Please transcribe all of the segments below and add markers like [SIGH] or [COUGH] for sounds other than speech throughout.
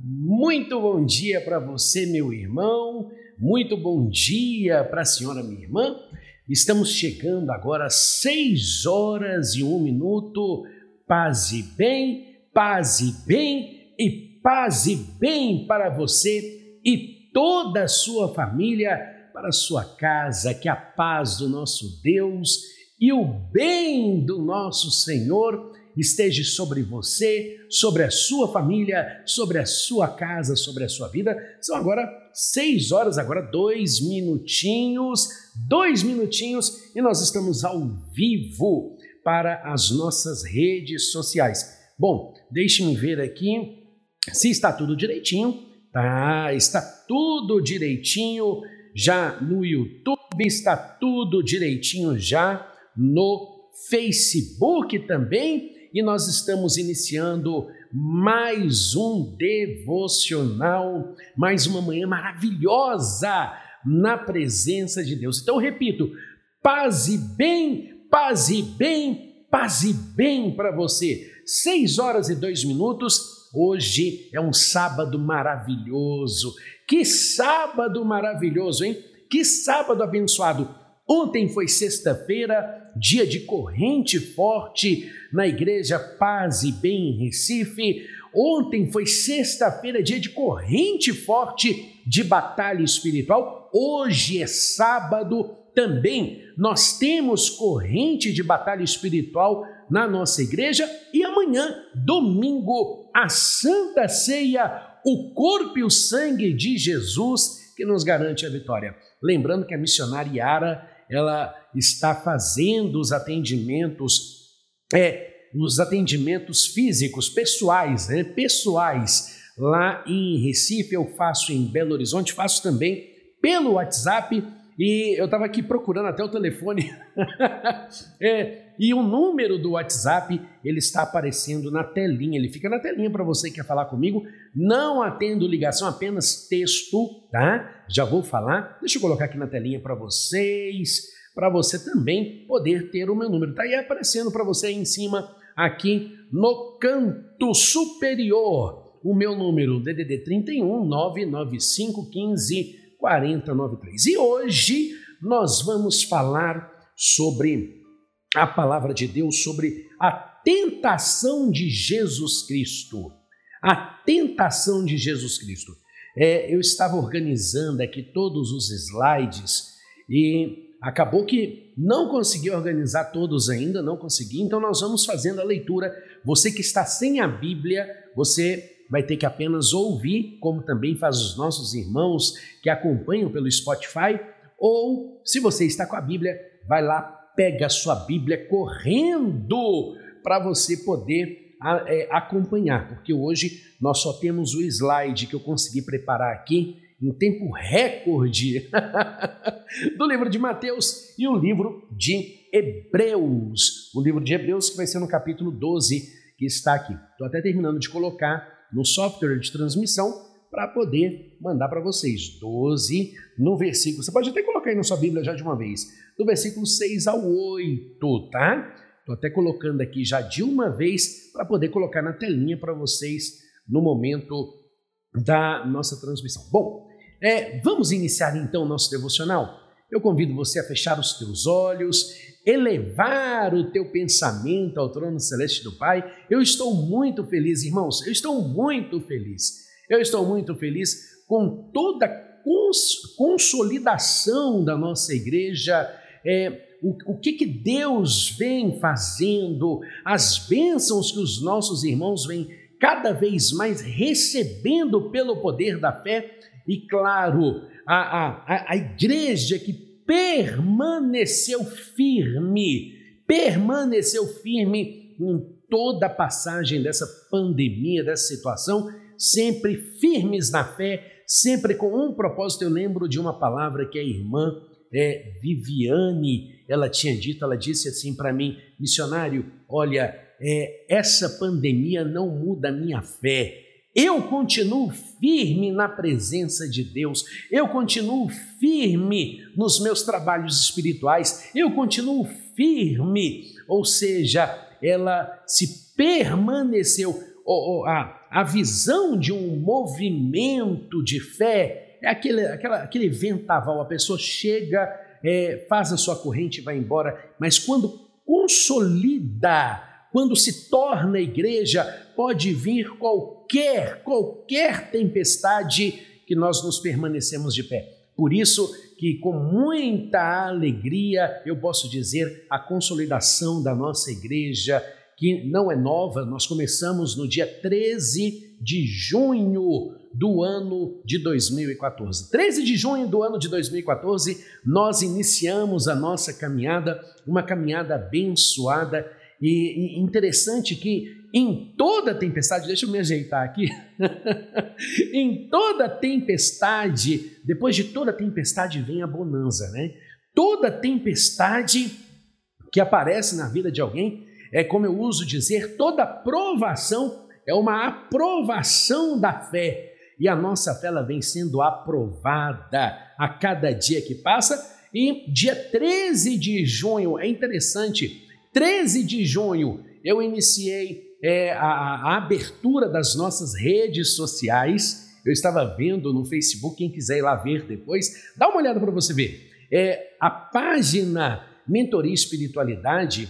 Muito bom dia para você, meu irmão. Muito bom dia para a senhora, minha irmã. Estamos chegando agora às seis horas e um minuto. Paz e bem, paz e bem e paz e bem para você e toda a sua família, para a sua casa. Que a paz do nosso Deus e o bem do nosso Senhor esteja sobre você, sobre a sua família, sobre a sua casa, sobre a sua vida. São agora seis horas, agora dois minutinhos, dois minutinhos e nós estamos ao vivo para as nossas redes sociais. Bom, deixe-me ver aqui se está tudo direitinho. Tá, está tudo direitinho já no YouTube, está tudo direitinho já no Facebook também e nós estamos iniciando mais um devocional, mais uma manhã maravilhosa na presença de Deus. Então, repito: paz e bem, paz e bem, paz e bem para você. Seis horas e dois minutos. Hoje é um sábado maravilhoso. Que sábado maravilhoso, hein? Que sábado abençoado. Ontem foi sexta-feira, dia de corrente forte na Igreja Paz e Bem em Recife. Ontem foi sexta-feira, dia de corrente forte de batalha espiritual. Hoje é sábado também. Nós temos corrente de batalha espiritual na nossa igreja e amanhã, domingo, a Santa Ceia, o corpo e o sangue de Jesus que nos garante a vitória. Lembrando que a missionária Yara ela está fazendo os atendimentos, é, os atendimentos físicos, pessoais, né, pessoais, lá em Recife, eu faço em Belo Horizonte, faço também pelo WhatsApp, e eu estava aqui procurando até o telefone, [LAUGHS] é, e o número do WhatsApp, ele está aparecendo na telinha, ele fica na telinha para você que quer falar comigo, não atendo ligação, apenas texto, tá? Já vou falar, deixa eu colocar aqui na telinha para vocês, para você também poder ter o meu número. Tá aí aparecendo para você aí em cima, aqui no canto superior, o meu número, DDD 31 995 15 4093. E hoje nós vamos falar sobre a palavra de Deus sobre a tentação de Jesus Cristo. A tentação de Jesus Cristo. É, eu estava organizando aqui todos os slides e acabou que não consegui organizar todos ainda, não consegui, então nós vamos fazendo a leitura. Você que está sem a Bíblia, você vai ter que apenas ouvir, como também faz os nossos irmãos que acompanham pelo Spotify, ou se você está com a Bíblia, vai lá pega a sua Bíblia correndo para você poder é, acompanhar, porque hoje nós só temos o slide que eu consegui preparar aqui em tempo recorde [LAUGHS] do livro de Mateus e o livro de Hebreus. O livro de Hebreus que vai ser no capítulo 12 que está aqui. Estou até terminando de colocar no software de transmissão para poder mandar para vocês. 12 no versículo. Você pode até colocar aí na sua Bíblia já de uma vez do versículo 6 ao 8, tá? Estou até colocando aqui já de uma vez para poder colocar na telinha para vocês no momento da nossa transmissão. Bom, é, vamos iniciar então o nosso devocional? Eu convido você a fechar os teus olhos, elevar o teu pensamento ao trono celeste do Pai. Eu estou muito feliz, irmãos, eu estou muito feliz. Eu estou muito feliz com toda a cons consolidação da nossa igreja é, o, o que, que Deus vem fazendo, as bênçãos que os nossos irmãos vêm cada vez mais recebendo pelo poder da fé, e claro, a, a, a igreja que permaneceu firme, permaneceu firme em toda a passagem dessa pandemia, dessa situação, sempre firmes na fé, sempre com um propósito. Eu lembro de uma palavra que a irmã é, Viviane, ela tinha dito, ela disse assim para mim, missionário, olha, é, essa pandemia não muda a minha fé. Eu continuo firme na presença de Deus, eu continuo firme nos meus trabalhos espirituais, eu continuo firme, ou seja, ela se permaneceu, ah, a visão de um movimento de fé é aquele, aquela, aquele ventaval, a pessoa chega, é, faz a sua corrente e vai embora, mas quando consolida, quando se torna igreja, pode vir qualquer, qualquer tempestade que nós nos permanecemos de pé. Por isso que com muita alegria eu posso dizer a consolidação da nossa igreja, que não é nova, nós começamos no dia 13 de junho do ano de 2014. 13 de junho do ano de 2014, nós iniciamos a nossa caminhada, uma caminhada abençoada e, interessante que em toda tempestade, deixa eu me ajeitar aqui, [LAUGHS] em toda tempestade, depois de toda tempestade vem a bonança, né? Toda tempestade que aparece na vida de alguém é como eu uso dizer, toda provação é uma aprovação da fé. E a nossa fé ela vem sendo aprovada a cada dia que passa. E dia 13 de junho, é interessante, 13 de junho eu iniciei é, a, a, abertura das nossas redes sociais. Eu estava vendo no Facebook, quem quiser ir lá ver depois, dá uma olhada para você ver. É, a página Mentoria Espiritualidade,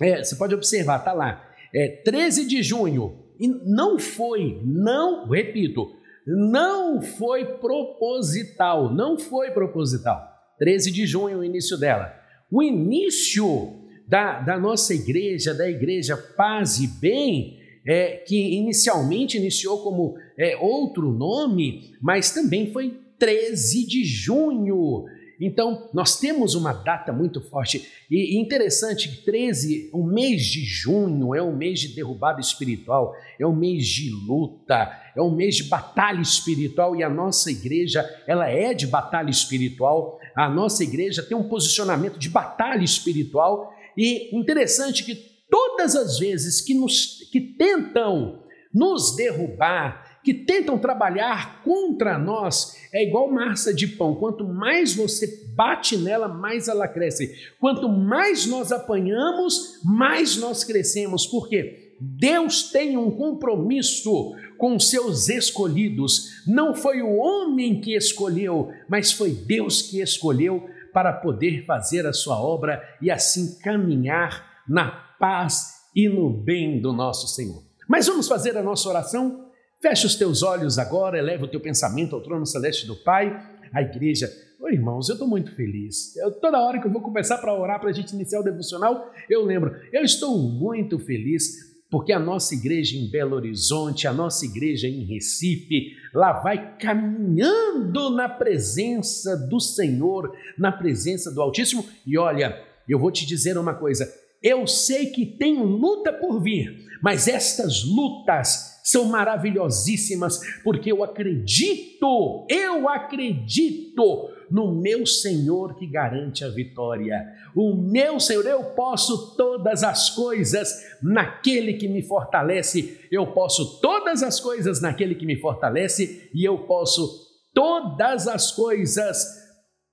é, você pode observar, tá lá. É 13 de junho. E não foi, não, repito, não foi proposital, não foi proposital. 13 de junho, o início dela. O início da, da nossa igreja, da igreja Paz e Bem, é, que inicialmente iniciou como é, outro nome, mas também foi 13 de junho. Então, nós temos uma data muito forte. E interessante, 13, o mês de junho é um mês de derrubada espiritual, é um mês de luta, é um mês de batalha espiritual. E a nossa igreja, ela é de batalha espiritual. A nossa igreja tem um posicionamento de batalha espiritual. E interessante que todas as vezes que, nos, que tentam nos derrubar, que tentam trabalhar contra nós, é igual massa de pão. Quanto mais você bate nela, mais ela cresce. Quanto mais nós apanhamos, mais nós crescemos. Por quê? Deus tem um compromisso com seus escolhidos. Não foi o homem que escolheu, mas foi Deus que escolheu para poder fazer a sua obra e assim caminhar na paz e no bem do nosso Senhor. Mas vamos fazer a nossa oração? Feche os teus olhos agora, eleva o teu pensamento ao trono celeste do Pai, a igreja. Oi, irmãos, eu estou muito feliz. Eu, toda hora que eu vou começar para orar para a gente iniciar o devocional, eu lembro, eu estou muito feliz porque a nossa igreja em Belo Horizonte, a nossa igreja em Recife, lá vai caminhando na presença do Senhor, na presença do Altíssimo. E olha, eu vou te dizer uma coisa: eu sei que tem luta por vir, mas estas lutas são maravilhosíssimas, porque eu acredito, eu acredito no meu Senhor que garante a vitória. O meu Senhor, eu posso todas as coisas naquele que me fortalece, eu posso todas as coisas naquele que me fortalece, e eu posso todas as coisas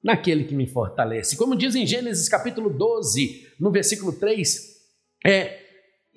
naquele que me fortalece. Como diz em Gênesis capítulo 12, no versículo 3, é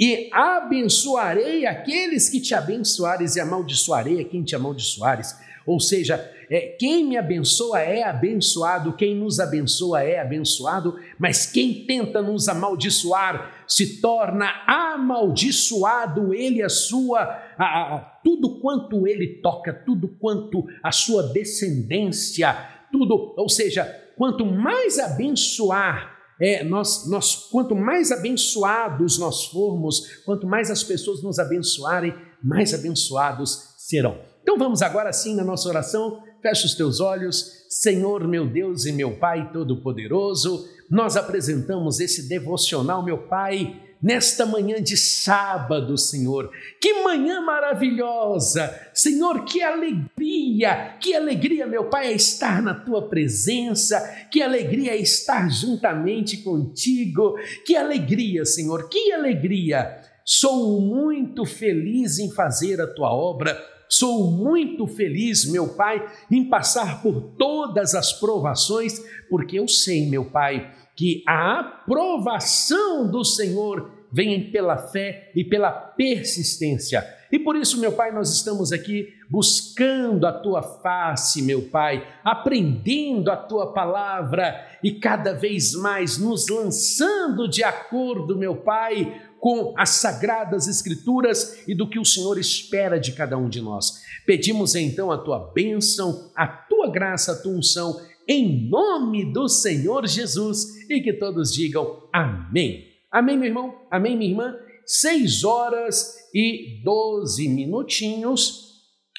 e abençoarei aqueles que te abençoares e amaldiçoarei a quem te amaldiçoares. Ou seja, é, quem me abençoa é abençoado, quem nos abençoa é abençoado, mas quem tenta nos amaldiçoar se torna amaldiçoado, ele, a sua, a, a, tudo quanto ele toca, tudo quanto a sua descendência, tudo, ou seja, quanto mais abençoar é, nós, nós, quanto mais abençoados nós formos, quanto mais as pessoas nos abençoarem, mais abençoados serão. Então vamos agora sim na nossa oração. Feche os teus olhos, Senhor meu Deus e meu Pai Todo-Poderoso. Nós apresentamos esse devocional, meu Pai nesta manhã de sábado, Senhor. Que manhã maravilhosa! Senhor, que alegria! Que alegria, meu Pai, é estar na tua presença, que alegria é estar juntamente contigo, que alegria, Senhor, que alegria! Sou muito feliz em fazer a tua obra. Sou muito feliz, meu Pai, em passar por todas as provações, porque eu sei, meu Pai, que a aprovação do Senhor vem pela fé e pela persistência. E por isso, meu Pai, nós estamos aqui buscando a tua face, meu Pai, aprendendo a tua palavra e cada vez mais nos lançando de acordo, meu Pai, com as sagradas Escrituras e do que o Senhor espera de cada um de nós. Pedimos então a tua bênção, a tua graça, a tua unção, em nome do Senhor Jesus e que todos digam amém. Amém, meu irmão? Amém, minha irmã? Seis horas e doze minutinhos.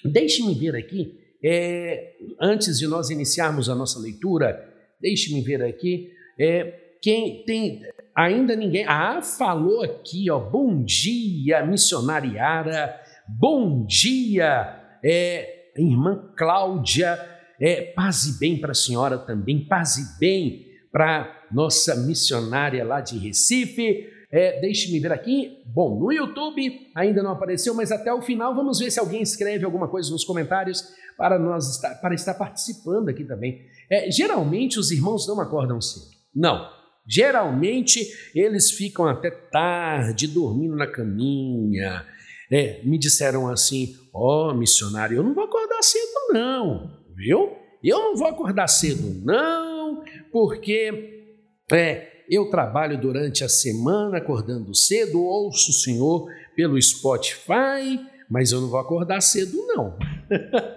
Deixe-me ver aqui, é, antes de nós iniciarmos a nossa leitura, deixe-me ver aqui, é, quem tem ainda ninguém. Ah, falou aqui, ó. Bom dia, missionariara. Bom dia, é, irmã Cláudia. É, paz e bem para a senhora também, paz e bem para nossa missionária lá de Recife. É, Deixe-me ver aqui. Bom, no YouTube ainda não apareceu, mas até o final vamos ver se alguém escreve alguma coisa nos comentários para nós estar, para estar participando aqui também. É, geralmente os irmãos não acordam cedo. Não, Geralmente eles ficam até tarde dormindo na caminha. É, me disseram assim: Ó, oh, missionário, eu não vou acordar cedo, não, viu? Eu não vou acordar cedo, não, porque é, eu trabalho durante a semana acordando cedo, ouço o Senhor pelo Spotify, mas eu não vou acordar cedo, não.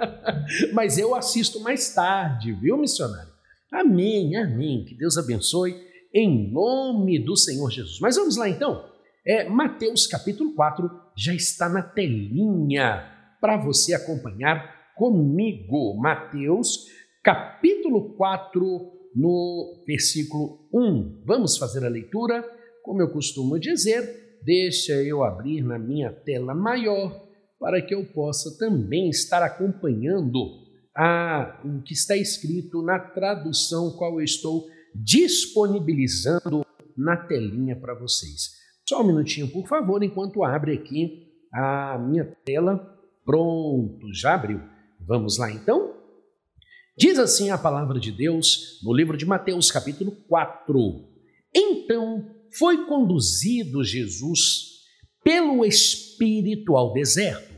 [LAUGHS] mas eu assisto mais tarde, viu, missionário? Amém, amém. Que Deus abençoe em nome do Senhor Jesus. Mas vamos lá então. É, Mateus capítulo 4 já está na telinha para você acompanhar comigo. Mateus capítulo 4, no versículo 1. Vamos fazer a leitura, como eu costumo dizer, deixa eu abrir na minha tela maior para que eu possa também estar acompanhando a, o que está escrito na tradução qual eu estou disponibilizando na telinha para vocês. Só um minutinho, por favor, enquanto abre aqui a minha tela. Pronto, já abriu. Vamos lá então? Diz assim a palavra de Deus no livro de Mateus, capítulo 4. Então foi conduzido Jesus pelo Espírito ao deserto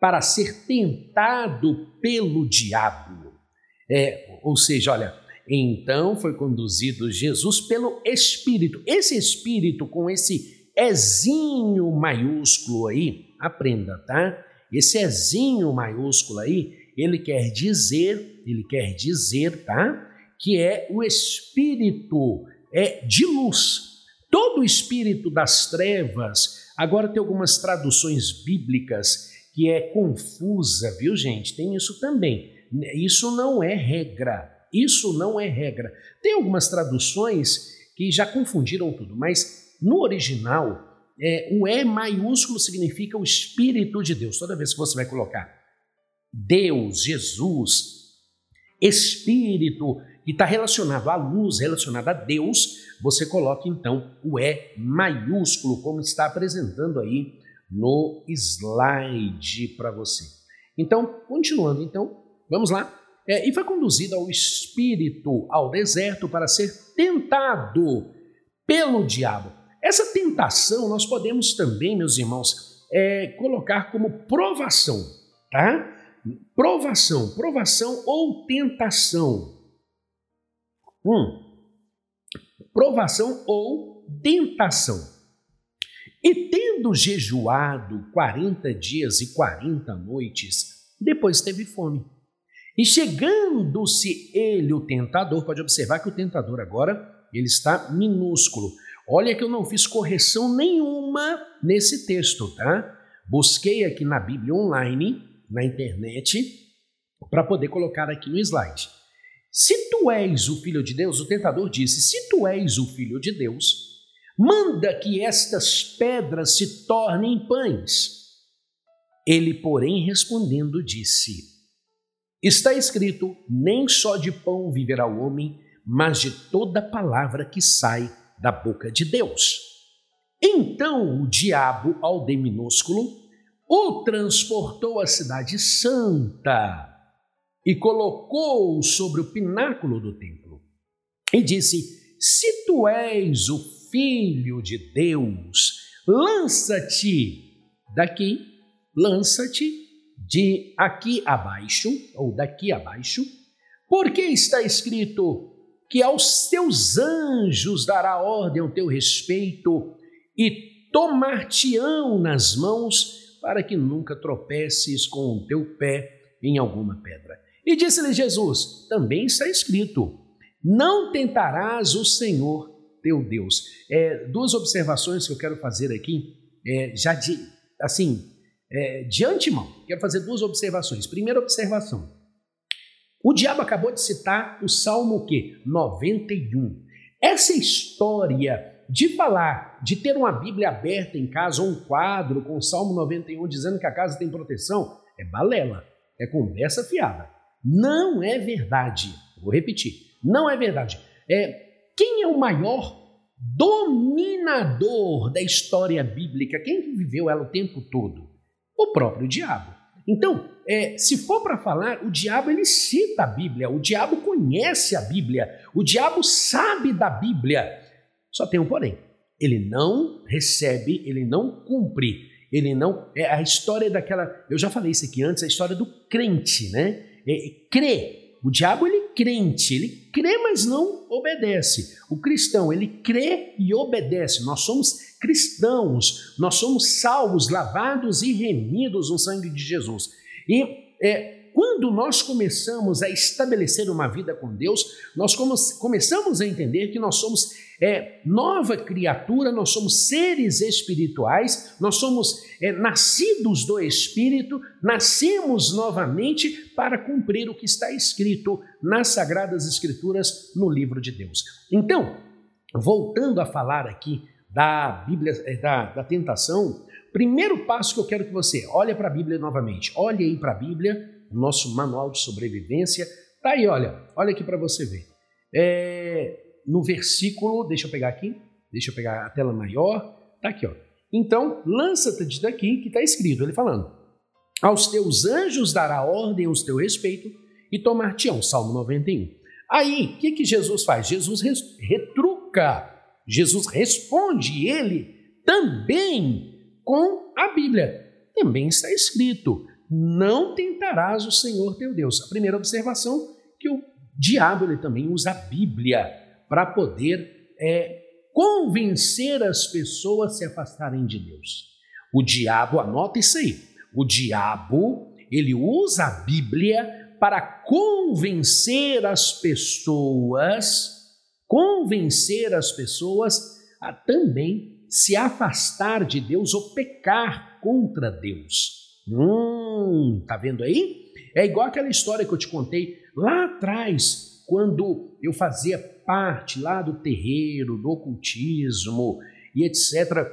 para ser tentado pelo diabo. É, ou seja, olha, então foi conduzido Jesus pelo Espírito. Esse Espírito, com esse Ezinho maiúsculo aí, aprenda, tá? Esse Ezinho maiúsculo aí, ele quer dizer, ele quer dizer, tá? Que é o Espírito é de luz. Todo o espírito das trevas, agora tem algumas traduções bíblicas que é confusa, viu gente? Tem isso também. Isso não é regra. Isso não é regra. Tem algumas traduções que já confundiram tudo, mas no original, é, o E maiúsculo significa o Espírito de Deus. Toda vez que você vai colocar Deus, Jesus, Espírito, que está relacionado à luz, relacionado a Deus, você coloca então o E maiúsculo, como está apresentando aí no slide para você. Então, continuando, então, vamos lá. É, e foi conduzido ao espírito ao deserto para ser tentado pelo diabo. Essa tentação nós podemos também, meus irmãos, é, colocar como provação, tá? Provação, provação ou tentação. Hum. Provação ou tentação. E tendo jejuado 40 dias e 40 noites, depois teve fome. E chegando-se ele, o tentador, pode observar que o tentador agora ele está minúsculo. Olha que eu não fiz correção nenhuma nesse texto, tá? Busquei aqui na Bíblia online, na internet, para poder colocar aqui no slide. Se tu és o filho de Deus, o tentador disse: Se tu és o filho de Deus, manda que estas pedras se tornem pães. Ele, porém, respondendo, disse: Está escrito: nem só de pão viverá o homem, mas de toda palavra que sai da boca de Deus. Então o diabo, ao D minúsculo, o transportou à cidade santa e colocou-o sobre o pináculo do templo. E disse: Se tu és o filho de Deus, lança-te daqui lança-te de aqui abaixo, ou daqui abaixo, porque está escrito que aos teus anjos dará ordem ao teu respeito e tomar-te-ão nas mãos para que nunca tropeces com o teu pé em alguma pedra. E disse-lhe Jesus: também está escrito: não tentarás o Senhor teu Deus. É, duas observações que eu quero fazer aqui, é, já de, assim, é, de antemão, quero fazer duas observações. Primeira observação, o diabo acabou de citar o Salmo o quê? 91. Essa história de falar, de ter uma Bíblia aberta em casa, ou um quadro com o Salmo 91 dizendo que a casa tem proteção, é balela, é conversa fiada. Não é verdade. Vou repetir, não é verdade. É quem é o maior dominador da história bíblica? Quem viveu ela o tempo todo? O próprio diabo. Então, é, se for para falar, o diabo ele cita a Bíblia, o diabo conhece a Bíblia, o diabo sabe da Bíblia. Só tem um porém: ele não recebe, ele não cumpre, ele não. É a história daquela. Eu já falei isso aqui antes, a história do crente, né? É, crê. O diabo ele crente, ele crê, mas não obedece. O cristão, ele crê e obedece. Nós somos cristãos, nós somos salvos, lavados e remidos no sangue de Jesus. E é, quando nós começamos a estabelecer uma vida com Deus, nós começamos a entender que nós somos é, nova criatura, nós somos seres espirituais, nós somos é, nascidos do Espírito, nascemos novamente para cumprir o que está escrito nas Sagradas Escrituras no livro de Deus. Então, voltando a falar aqui da Bíblia, é, da, da tentação, Primeiro passo que eu quero que você olhe para a Bíblia novamente. Olhe aí para a Bíblia, nosso manual de sobrevivência. Tá aí, olha. Olha aqui para você ver. É, no versículo, deixa eu pegar aqui, deixa eu pegar a tela maior. Tá aqui, ó. Então, lança-te daqui que está escrito, ele falando: Aos teus anjos dará ordem aos teu respeito e tomar-te-ão. Salmo 91. Aí, o que, que Jesus faz? Jesus retruca, Jesus responde, ele também com a Bíblia. Também está escrito: não tentarás o Senhor teu Deus. A primeira observação que o diabo ele também usa a Bíblia para poder é, convencer as pessoas a se afastarem de Deus. O diabo, anota isso aí, o diabo ele usa a Bíblia para convencer as pessoas, convencer as pessoas a também se afastar de Deus ou pecar contra Deus. Hum, tá vendo aí? É igual aquela história que eu te contei lá atrás, quando eu fazia parte lá do terreiro, do ocultismo e etc.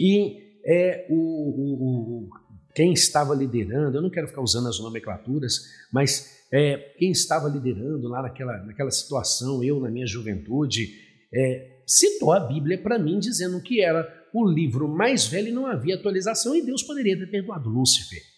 E é, o, o, o, quem estava liderando, eu não quero ficar usando as nomenclaturas, mas é, quem estava liderando lá naquela, naquela situação, eu na minha juventude, é, citou a Bíblia para mim, dizendo que era o livro mais velho e não havia atualização, e Deus poderia ter perdoado Lúcifer.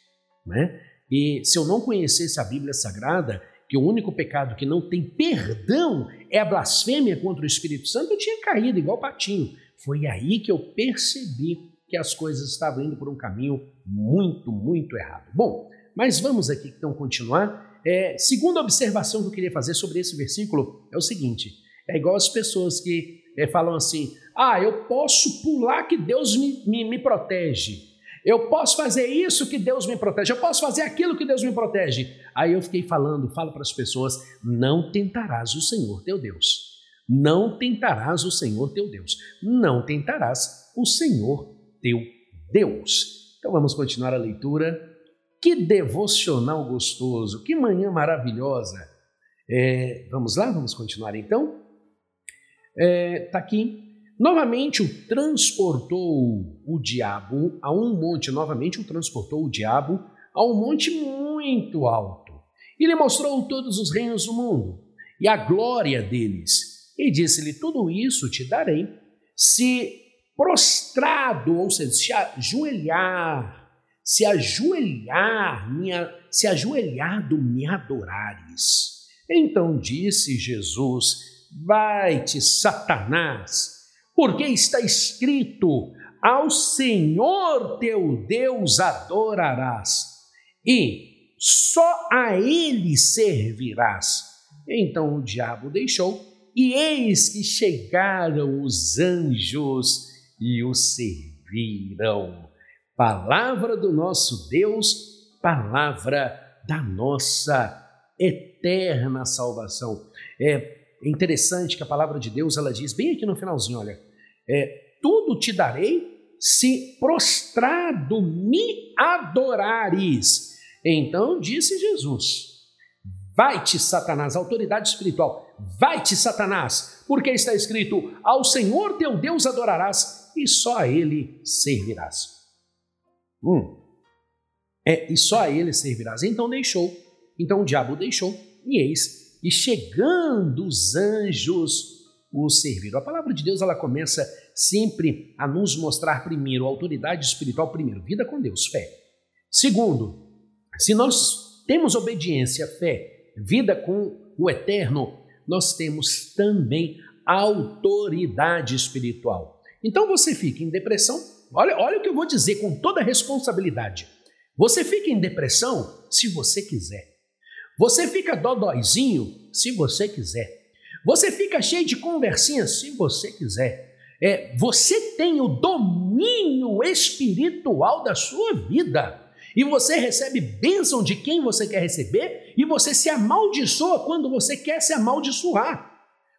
Né? E se eu não conhecesse a Bíblia Sagrada, que o único pecado que não tem perdão é a blasfêmia contra o Espírito Santo, eu tinha caído igual patinho. Foi aí que eu percebi que as coisas estavam indo por um caminho muito, muito errado. Bom, mas vamos aqui então continuar. É, segunda observação que eu queria fazer sobre esse versículo é o seguinte: é igual as pessoas que é, falam assim: ah, eu posso pular que Deus me, me, me protege. Eu posso fazer isso que Deus me protege. Eu posso fazer aquilo que Deus me protege. Aí eu fiquei falando, falo para as pessoas: não tentarás o Senhor teu Deus. Não tentarás o Senhor teu Deus. Não tentarás o Senhor teu Deus. Então vamos continuar a leitura. Que devocional gostoso, que manhã maravilhosa. É, vamos lá, vamos continuar então? está é, tá aqui. Novamente o transportou o diabo a um monte, novamente o transportou o diabo a um monte muito alto. E lhe mostrou todos os reinos do mundo e a glória deles. E disse-lhe: Tudo isso te darei, se prostrado, ou seja, se ajoelhar, se ajoelhar, minha, se ajoelhado me adorares. Então disse Jesus: Vai-te, Satanás, porque está escrito: ao Senhor teu Deus adorarás, e só a ele servirás. Então o diabo deixou, e eis que chegaram os anjos e o serviram. Palavra do nosso Deus, palavra da nossa eterna salvação. É interessante que a palavra de Deus ela diz bem aqui no finalzinho, olha, é, tudo te darei se prostrado me adorares. Então disse Jesus: Vai-te, Satanás, autoridade espiritual, vai-te, Satanás, porque está escrito: Ao Senhor teu Deus adorarás e só a Ele servirás. Hum. É, e só a Ele servirás. Então deixou. Então o diabo deixou, e eis, e chegando os anjos o serviram. A palavra de Deus ela começa sempre a nos mostrar primeiro autoridade espiritual, primeiro, vida com Deus, fé. Segundo, se nós temos obediência, fé, vida com o eterno, nós temos também autoridade espiritual. Então você fica em depressão. Olha, olha o que eu vou dizer com toda responsabilidade. Você fica em depressão se você quiser. Você fica dodóizinho se você quiser. Você fica cheio de conversinhas se você quiser. É, você tem o domínio espiritual da sua vida. E você recebe bênção de quem você quer receber, e você se amaldiçoa quando você quer se amaldiçoar.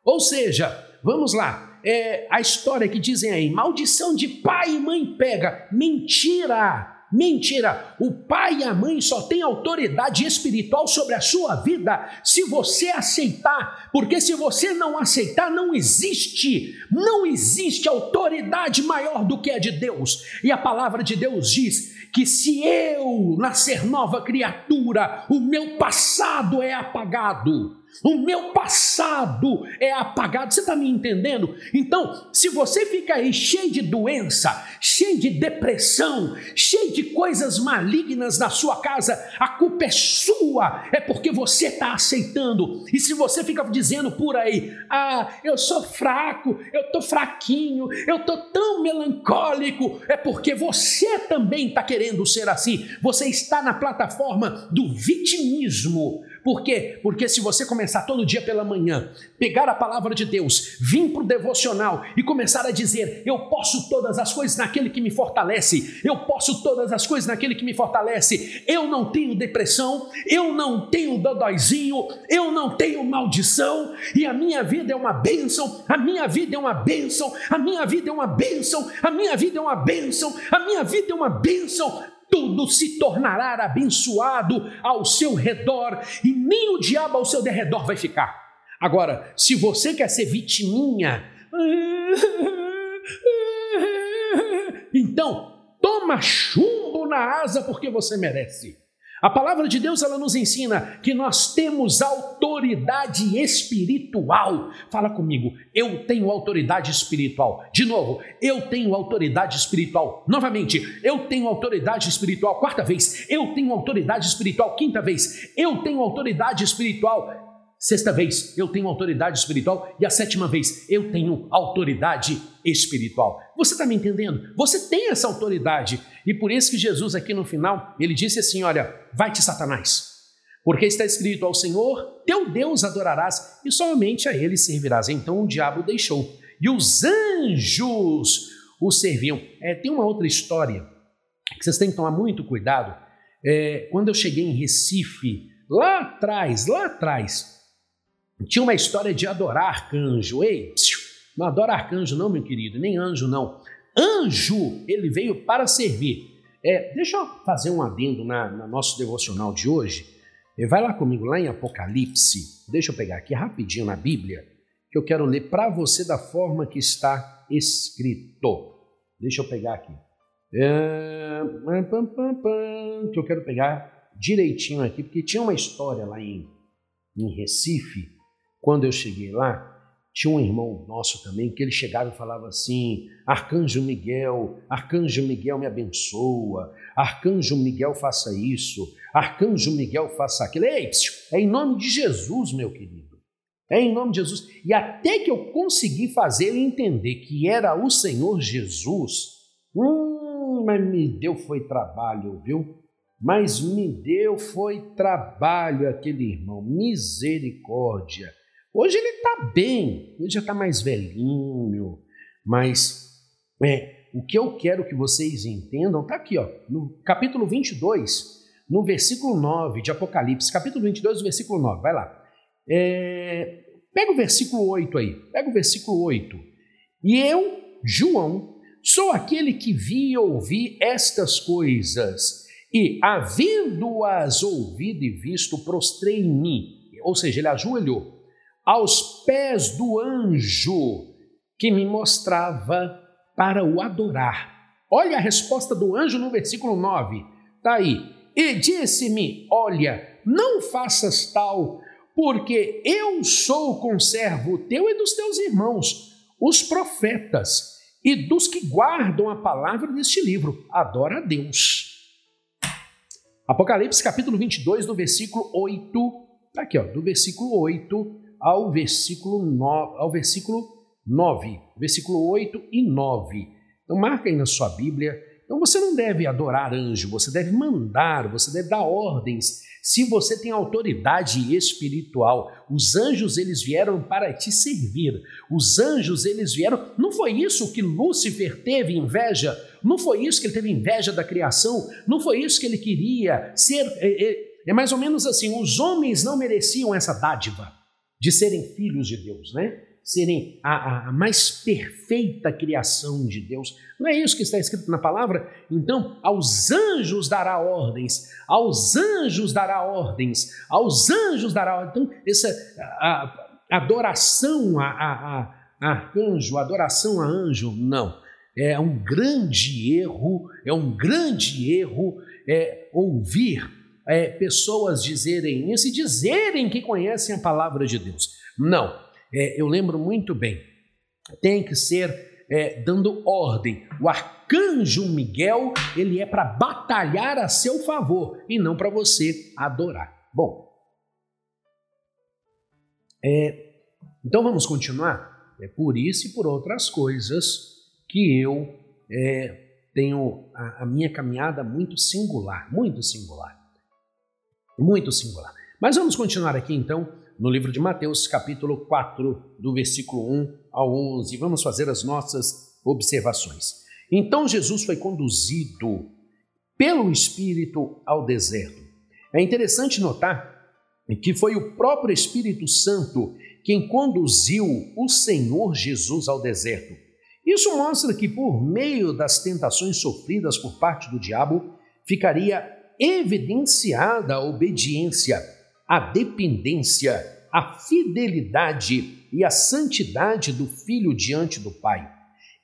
Ou seja, vamos lá, é, a história que dizem aí: maldição de pai e mãe pega. Mentira! Mentira! O pai e a mãe só têm autoridade espiritual sobre a sua vida se você aceitar, porque se você não aceitar, não existe, não existe autoridade maior do que a de Deus. E a palavra de Deus diz que se eu nascer nova criatura, o meu passado é apagado. O meu passado é apagado. Você está me entendendo? Então, se você fica aí cheio de doença, cheio de depressão, cheio de coisas malignas na sua casa, a culpa é sua, é porque você está aceitando. E se você fica dizendo por aí, ah, eu sou fraco, eu estou fraquinho, eu estou tão melancólico, é porque você também está querendo ser assim. Você está na plataforma do vitimismo. Por quê? Porque se você começar todo dia pela manhã, pegar a palavra de Deus, vir para o devocional e começar a dizer: Eu posso todas as coisas naquele que me fortalece, eu posso todas as coisas naquele que me fortalece, eu não tenho depressão, eu não tenho dodóizinho, eu não tenho maldição, e a minha vida é uma bênção, a minha vida é uma bênção, a minha vida é uma bênção, a minha vida é uma bênção, a minha vida é uma bênção tudo se tornará abençoado ao seu redor e nem o diabo ao seu derredor vai ficar. Agora, se você quer ser vitiminha, [LAUGHS] então toma chumbo na asa porque você merece. A palavra de Deus ela nos ensina que nós temos autoridade espiritual. Fala comigo, eu tenho autoridade espiritual. De novo, eu tenho autoridade espiritual. Novamente, eu tenho autoridade espiritual. Quarta vez, eu tenho autoridade espiritual. Quinta vez, eu tenho autoridade espiritual. Sexta vez, eu tenho autoridade espiritual. E a sétima vez, eu tenho autoridade espiritual. Você está me entendendo? Você tem essa autoridade. E por isso que Jesus, aqui no final, ele disse assim: Olha, vai-te, Satanás. Porque está escrito: Ao Senhor teu Deus adorarás e somente a ele servirás. Então o diabo deixou. E os anjos o serviam. É, tem uma outra história que vocês têm que tomar muito cuidado. É, quando eu cheguei em Recife, lá atrás, lá atrás, tinha uma história de adorar arcanjo. Ei, não adora arcanjo, não, meu querido, nem anjo, não. Anjo, ele veio para servir. É, deixa eu fazer um adendo na, na nosso devocional de hoje. É, vai lá comigo, lá em Apocalipse. Deixa eu pegar aqui rapidinho na Bíblia, que eu quero ler para você da forma que está escrito. Deixa eu pegar aqui. É, que eu quero pegar direitinho aqui, porque tinha uma história lá em, em Recife quando eu cheguei lá, tinha um irmão nosso também que ele chegava e falava assim: Arcanjo Miguel, Arcanjo Miguel me abençoa, Arcanjo Miguel faça isso, Arcanjo Miguel faça aquilo. Ei, é em nome de Jesus, meu querido. É em nome de Jesus. E até que eu consegui fazer ele entender que era o Senhor Jesus, Hum, mas me deu foi trabalho, viu? Mas me deu foi trabalho aquele irmão, misericórdia. Hoje ele está bem, ele já está mais velhinho, mas é, o que eu quero que vocês entendam está aqui, ó, no capítulo 22, no versículo 9 de Apocalipse, capítulo 22, versículo 9, vai lá. É, pega o versículo 8 aí, pega o versículo 8. E eu, João, sou aquele que vi e ouvi estas coisas, e, havendo-as ouvido e visto, prostrei-me, ou seja, ele ajoelhou, aos pés do anjo que me mostrava para o adorar. Olha a resposta do anjo no versículo 9. Está aí. E disse-me: Olha, não faças tal, porque eu sou conservo teu e dos teus irmãos, os profetas, e dos que guardam a palavra deste livro. Adora a Deus. Apocalipse capítulo 22, do versículo 8, tá aqui, ó, do versículo 8 ao versículo 9, ao versículo 9, versículo 8 e 9. Então marca aí na sua Bíblia. Então você não deve adorar anjo, você deve mandar, você deve dar ordens. Se você tem autoridade espiritual, os anjos eles vieram para te servir. Os anjos eles vieram. Não foi isso que Lúcifer teve inveja? Não foi isso que ele teve inveja da criação? Não foi isso que ele queria ser? É, é, é mais ou menos assim: os homens não mereciam essa dádiva de serem filhos de Deus, né? serem a, a, mais perfeita criação de Deus. Não é isso que está escrito na palavra? Então, aos anjos dará ordens, aos anjos dará ordens, aos anjos dará ordens. Então, essa a, a adoração a, a, a arcanjo, adoração a anjo, não. É um grande erro, é um grande erro é, ouvir é, pessoas dizerem isso e dizerem que conhecem a palavra de Deus. Não é, eu lembro muito bem, tem que ser é, dando ordem. O arcanjo Miguel, ele é para batalhar a seu favor e não para você adorar. Bom, é, então vamos continuar? É por isso e por outras coisas que eu é, tenho a, a minha caminhada muito singular, muito singular. Muito singular. Mas vamos continuar aqui então no livro de Mateus, capítulo 4, do versículo 1 ao 11. Vamos fazer as nossas observações. Então Jesus foi conduzido pelo Espírito ao deserto. É interessante notar que foi o próprio Espírito Santo quem conduziu o Senhor Jesus ao deserto. Isso mostra que, por meio das tentações sofridas por parte do diabo, ficaria evidenciada a obediência a dependência, a fidelidade e a santidade do filho diante do Pai.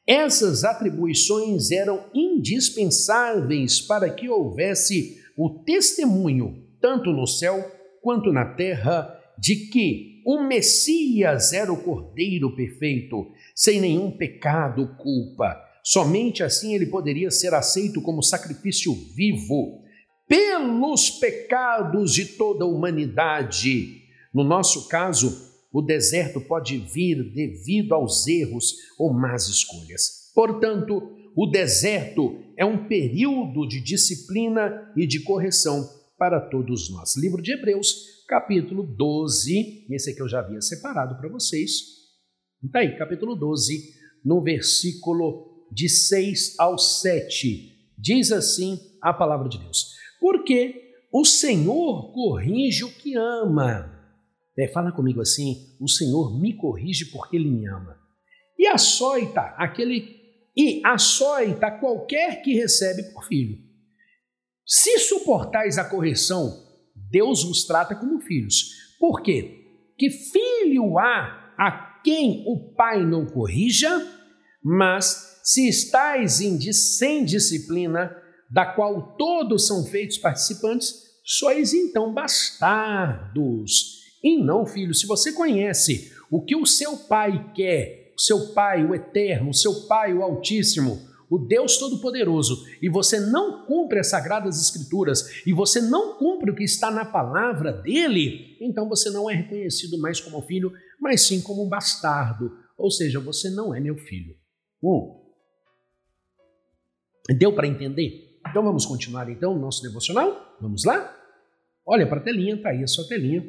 Essas atribuições eram indispensáveis para que houvesse o testemunho, tanto no céu quanto na terra, de que o Messias era o Cordeiro perfeito, sem nenhum pecado ou culpa. Somente assim ele poderia ser aceito como sacrifício vivo pelos pecados de toda a humanidade. No nosso caso, o deserto pode vir devido aos erros ou más escolhas. Portanto, o deserto é um período de disciplina e de correção para todos nós. Livro de Hebreus, capítulo 12, esse aqui eu já havia separado para vocês. Está aí, capítulo 12, no versículo de 6 ao 7. Diz assim a palavra de Deus. Porque o Senhor corrige o que ama. É, fala comigo assim: o Senhor me corrige porque Ele me ama. E açoita aquele e açoita qualquer que recebe por filho. Se suportais a correção, Deus vos trata como filhos. Por quê? Que filho há a quem o pai não corrija, mas se estáis em, sem disciplina, da qual todos são feitos participantes, sois então bastardos, e não filhos. Se você conhece o que o seu pai quer, o seu pai, o eterno, o seu pai, o altíssimo, o Deus Todo-Poderoso, e você não cumpre as sagradas escrituras, e você não cumpre o que está na palavra dele, então você não é reconhecido mais como filho, mas sim como um bastardo. Ou seja, você não é meu filho. Um, Deu para entender? Então vamos continuar então o nosso devocional? Vamos lá? Olha para a telinha, tá aí a sua telinha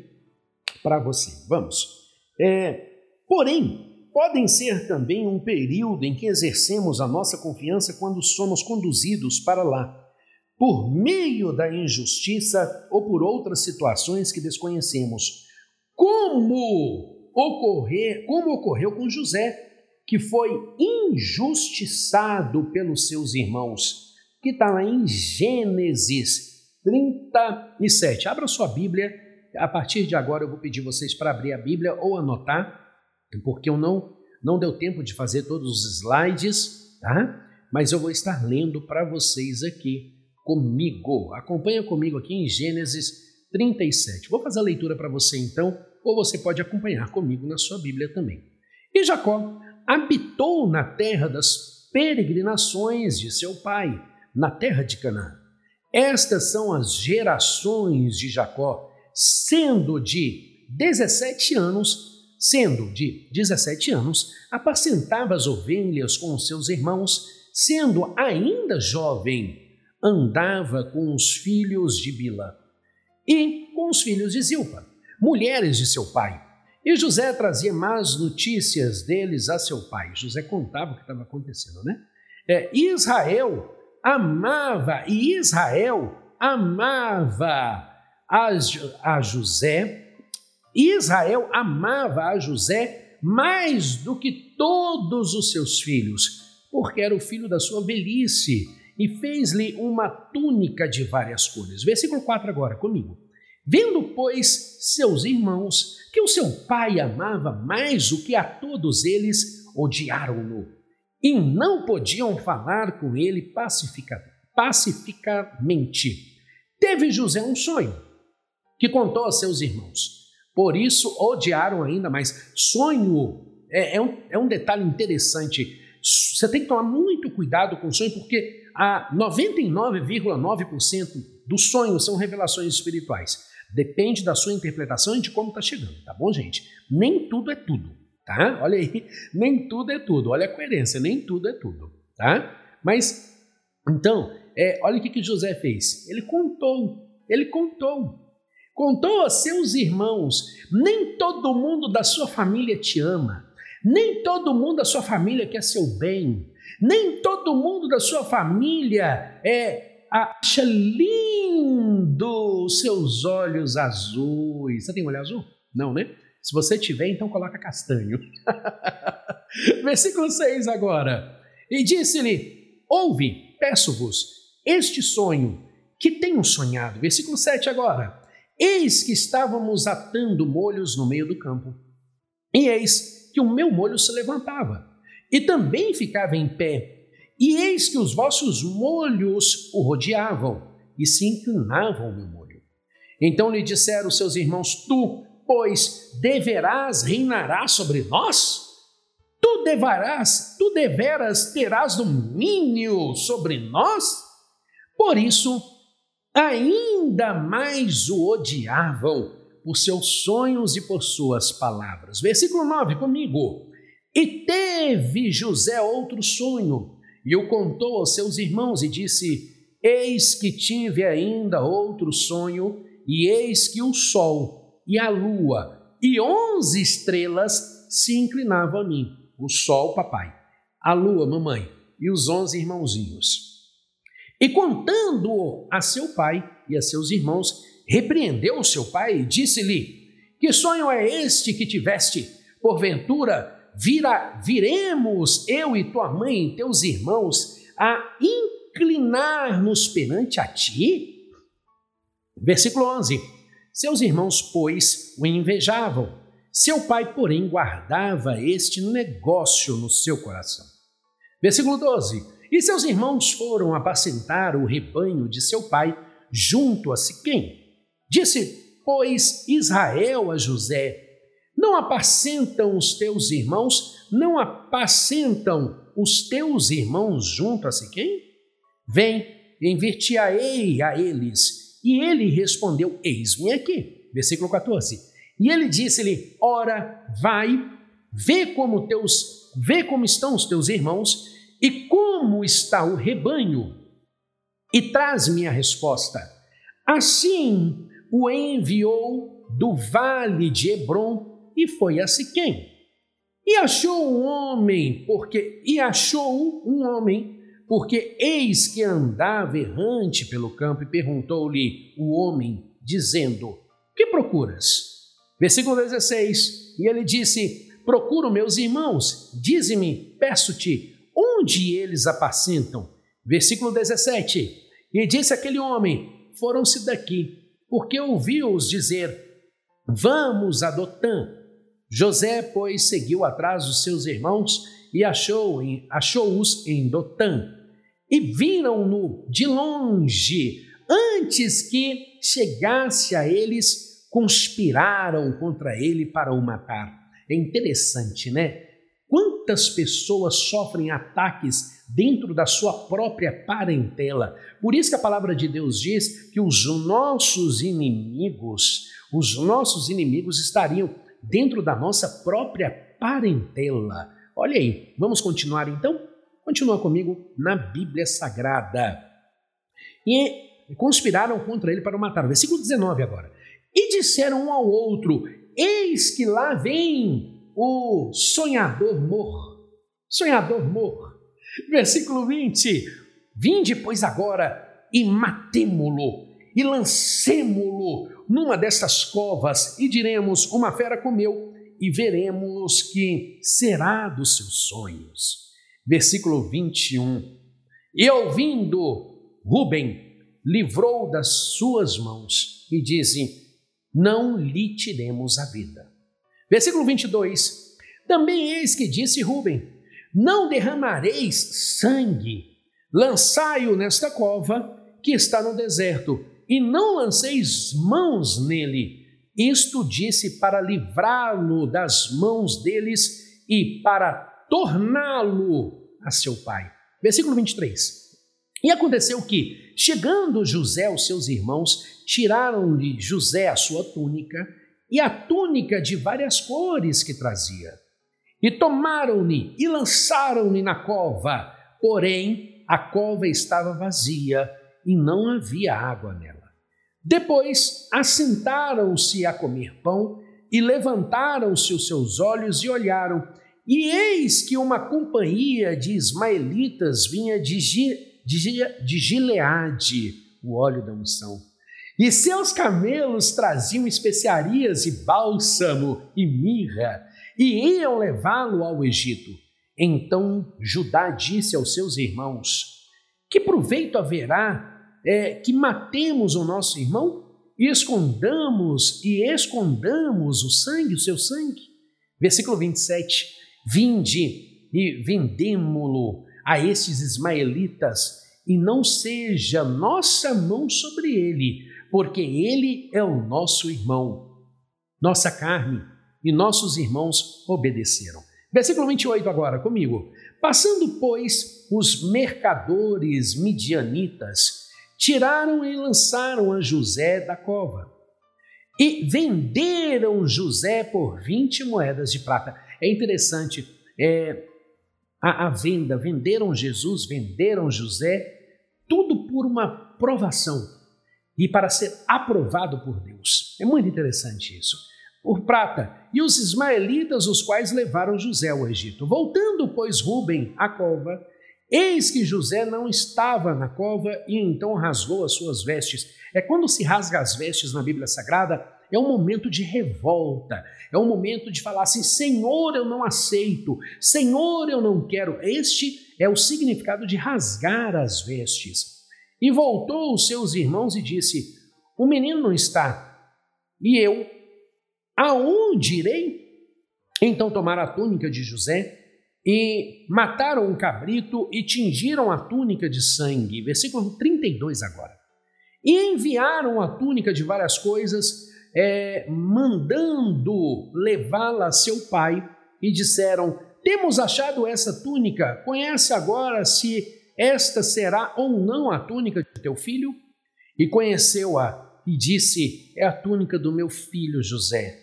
para você. Vamos. É, porém, podem ser também um período em que exercemos a nossa confiança quando somos conduzidos para lá, por meio da injustiça ou por outras situações que desconhecemos. Como ocorrer, como ocorreu com José, que foi injustiçado pelos seus irmãos, que está lá em Gênesis 37. Abra sua Bíblia. A partir de agora eu vou pedir vocês para abrir a Bíblia ou anotar, porque eu não não deu tempo de fazer todos os slides, tá? Mas eu vou estar lendo para vocês aqui comigo. Acompanha comigo aqui em Gênesis 37. Vou fazer a leitura para você então, ou você pode acompanhar comigo na sua Bíblia também. E Jacó habitou na terra das peregrinações de seu pai, na terra de Canaã. Estas são as gerações de Jacó, sendo de 17 anos, sendo de 17 anos, apacentava as ovelhas com os seus irmãos, sendo ainda jovem, andava com os filhos de Bila e com os filhos de Zilpa, mulheres de seu pai, e José trazia más notícias deles a seu pai. José contava o que estava acontecendo, né? É, Israel amava, e Israel amava a, a José, Israel amava a José mais do que todos os seus filhos, porque era o filho da sua velhice, e fez-lhe uma túnica de várias cores. Versículo 4 agora, comigo. Vendo, pois, seus irmãos que o seu pai amava mais do que a todos eles, odiaram-no e não podiam falar com ele pacifica, pacificamente. Teve José um sonho que contou a seus irmãos. Por isso odiaram ainda mais. Sonho é, é, um, é um detalhe interessante. Você tem que tomar muito cuidado com o sonho, porque a 99,9% dos sonhos são revelações espirituais. Depende da sua interpretação e de como está chegando, tá bom, gente? Nem tudo é tudo, tá? Olha aí, [LAUGHS] nem tudo é tudo. Olha a coerência, nem tudo é tudo, tá? Mas, então, é, olha o que, que José fez. Ele contou, ele contou. Contou a seus irmãos: nem todo mundo da sua família te ama, nem todo mundo da sua família quer seu bem, nem todo mundo da sua família é acha lindo os seus olhos azuis. Você tem olho azul? Não, né? Se você tiver, então coloca castanho. [LAUGHS] Versículo 6 agora. E disse-lhe: Ouve, peço-vos, este sonho que tenho sonhado. Versículo 7 agora. Eis que estávamos atando molhos no meio do campo. E eis que o meu molho se levantava, e também ficava em pé, e eis que os vossos molhos o rodeavam e se inclinavam ao meu molho. Então lhe disseram seus irmãos: Tu, pois, deverás reinarás sobre nós? Tu deverás, tu deveras terás domínio sobre nós? Por isso, ainda mais o odiavam por seus sonhos e por suas palavras. Versículo 9 comigo. E teve José outro sonho e o contou aos seus irmãos e disse: Eis que tive ainda outro sonho, e eis que o sol e a lua e onze estrelas se inclinavam a mim. O sol, papai, a lua, mamãe, e os onze irmãozinhos. E contando a seu pai e a seus irmãos, repreendeu o seu pai e disse-lhe: Que sonho é este que tiveste? Porventura vira, viremos eu e tua mãe e teus irmãos a inclinar-nos perante a ti? Versículo 11: Seus irmãos, pois, o invejavam. Seu pai, porém, guardava este negócio no seu coração. Versículo 12: E seus irmãos foram apacentar o rebanho de seu pai junto a Siquém. Disse, pois, Israel a José: não apacentam os teus irmãos, não apacentam os teus irmãos junto a Siquém? Vem, enviar-te-ei a eles. E ele respondeu: Eis-me aqui. Versículo 14. E ele disse-lhe: Ora, vai, vê como teus, vê como estão os teus irmãos E como está o rebanho? E traz-me a resposta. Assim o enviou do vale de Hebron e foi a Siquém. E achou um homem, porque e achou um homem, porque eis que andava errante pelo campo e perguntou-lhe o homem, dizendo: Que procuras? Versículo 16. E ele disse: Procuro meus irmãos, dize-me, peço-te, onde eles apacentam? Versículo 17. E disse aquele homem: Foram-se daqui, porque ouviu-os dizer: Vamos a Dotã. José, pois, seguiu atrás dos seus irmãos e achou-os achou em Dotã. E viram-no de longe, antes que chegasse a eles, conspiraram contra ele para o matar. É interessante, né? Quantas pessoas sofrem ataques dentro da sua própria parentela? Por isso que a palavra de Deus diz que os nossos inimigos, os nossos inimigos estariam dentro da nossa própria parentela. Olha aí, vamos continuar então? Continua comigo na Bíblia Sagrada. E conspiraram contra ele para o matar. Versículo 19 agora. E disseram um ao outro: Eis que lá vem o sonhador mor. Sonhador mor. Versículo 20: Vinde, pois, agora e matemo-lo e lancemo-lo numa destas covas e diremos: Uma fera comeu, e veremos que será dos seus sonhos. Versículo 21. E ouvindo, Ruben livrou das suas mãos e disse: Não lhe tiremos a vida. Versículo 22. Também eis que disse Ruben: Não derramareis sangue, lançai-o nesta cova que está no deserto, e não lanceis mãos nele. Isto disse para livrá-lo das mãos deles e para torná-lo a seu pai. Versículo 23. E aconteceu que, chegando José aos seus irmãos, tiraram-lhe José a sua túnica e a túnica de várias cores que trazia. E tomaram-lhe e lançaram-lhe na cova, porém a cova estava vazia e não havia água nela. Depois assentaram-se a comer pão e levantaram-se os seus olhos e olharam, e eis que uma companhia de ismaelitas vinha de, de, de Gileade, o óleo da unção e seus camelos traziam especiarias e bálsamo e mirra, e iam levá-lo ao Egito. Então Judá disse aos seus irmãos: Que proveito haverá é, que matemos o nosso irmão e escondamos e escondamos o sangue, o seu sangue? Versículo 27. Vinde e vendemo-lo a estes ismaelitas, e não seja nossa mão sobre ele, porque ele é o nosso irmão, nossa carne, e nossos irmãos obedeceram. Versículo 28 agora, comigo. Passando, pois, os mercadores midianitas, tiraram e lançaram a José da cova. E venderam José por 20 moedas de prata. É interessante, é, a, a venda, venderam Jesus, venderam José, tudo por uma provação e para ser aprovado por Deus. É muito interessante isso. Por prata, e os ismaelitas, os quais levaram José ao Egito. Voltando, pois, Rubem à cova, eis que José não estava na cova e então rasgou as suas vestes. É quando se rasga as vestes na Bíblia Sagrada, é um momento de revolta, é um momento de falar assim: Senhor, eu não aceito, Senhor, eu não quero. Este é o significado de rasgar as vestes. E voltou os seus irmãos e disse: O menino não está. E eu, aonde irei? Então tomaram a túnica de José e mataram um cabrito e tingiram a túnica de sangue. Versículo 32 agora. E enviaram a túnica de várias coisas, é, mandando levá-la a seu pai, e disseram: Temos achado essa túnica, conhece agora se esta será ou não a túnica de teu filho? E conheceu-a e disse: É a túnica do meu filho José.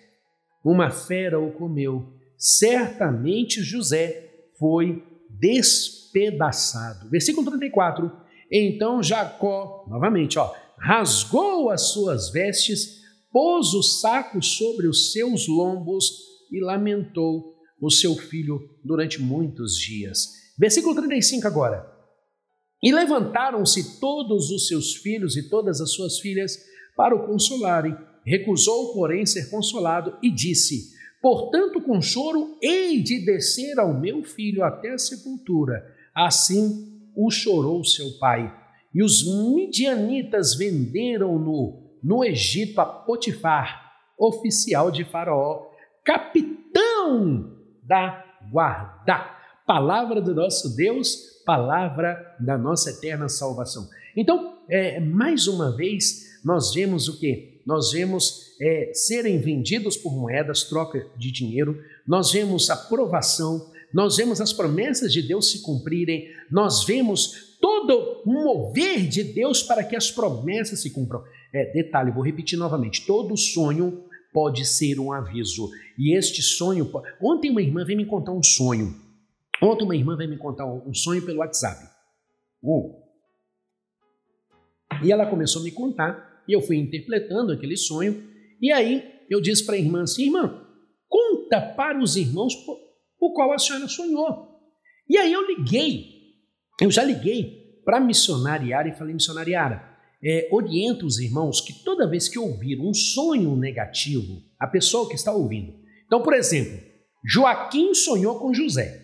Uma fera o comeu. Certamente José foi despedaçado. Versículo 34. Então Jacó, novamente, ó, rasgou as suas vestes, pôs o saco sobre os seus lombos e lamentou o seu filho durante muitos dias. Versículo 35 agora. E levantaram-se todos os seus filhos e todas as suas filhas para o consolarem. Recusou, porém, ser consolado e disse: Portanto, com choro hei de descer ao meu filho até a sepultura. Assim o chorou seu pai. E os midianitas venderam-no no Egito a Potifar, oficial de Faraó, capitão da guarda. Palavra do nosso Deus, palavra da nossa eterna salvação. Então, é, mais uma vez, nós vemos o que? Nós vemos é, serem vendidos por moedas, troca de dinheiro, nós vemos a provação, nós vemos as promessas de Deus se cumprirem, nós vemos todo o mover de Deus para que as promessas se cumpram. É, detalhe, vou repetir novamente: todo sonho pode ser um aviso. E este sonho. Ontem uma irmã veio me contar um sonho. Ontem uma irmã veio me contar um sonho pelo WhatsApp. Uh. E ela começou a me contar, e eu fui interpretando aquele sonho. E aí eu disse para a irmã assim: irmã, conta para os irmãos o qual a senhora sonhou. E aí eu liguei eu já liguei para a missionariara e falei, missionariara, é, orienta os irmãos que toda vez que ouvir um sonho negativo, a pessoa que está ouvindo. Então, por exemplo, Joaquim sonhou com José.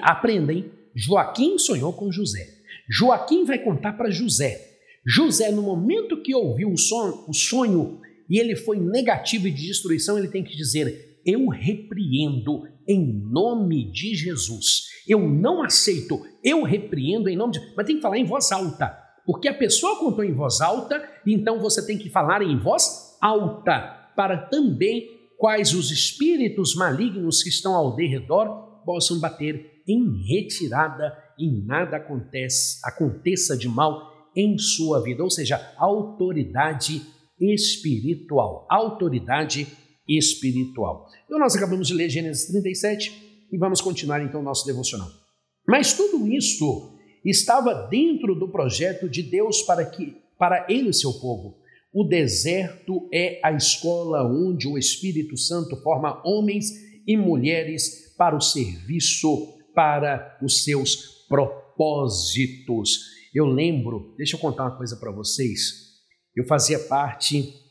Aprendem, Joaquim sonhou com José. Joaquim vai contar para José. José, no momento que ouviu o sonho, o sonho e ele foi negativo e de destruição, ele tem que dizer: Eu repreendo em nome de Jesus. Eu não aceito, eu repreendo em nome de. Mas tem que falar em voz alta, porque a pessoa contou em voz alta, então você tem que falar em voz alta, para também quais os espíritos malignos que estão ao derredor possam bater em retirada e nada acontece, aconteça de mal em sua vida, ou seja, autoridade espiritual, autoridade espiritual. Então nós acabamos de ler Gênesis 37, e vamos continuar então o nosso devocional. Mas tudo isso estava dentro do projeto de Deus para que para ele e seu povo. O deserto é a escola onde o Espírito Santo forma homens e mulheres para o serviço, para os seus propósitos. Eu lembro, deixa eu contar uma coisa para vocês. Eu fazia parte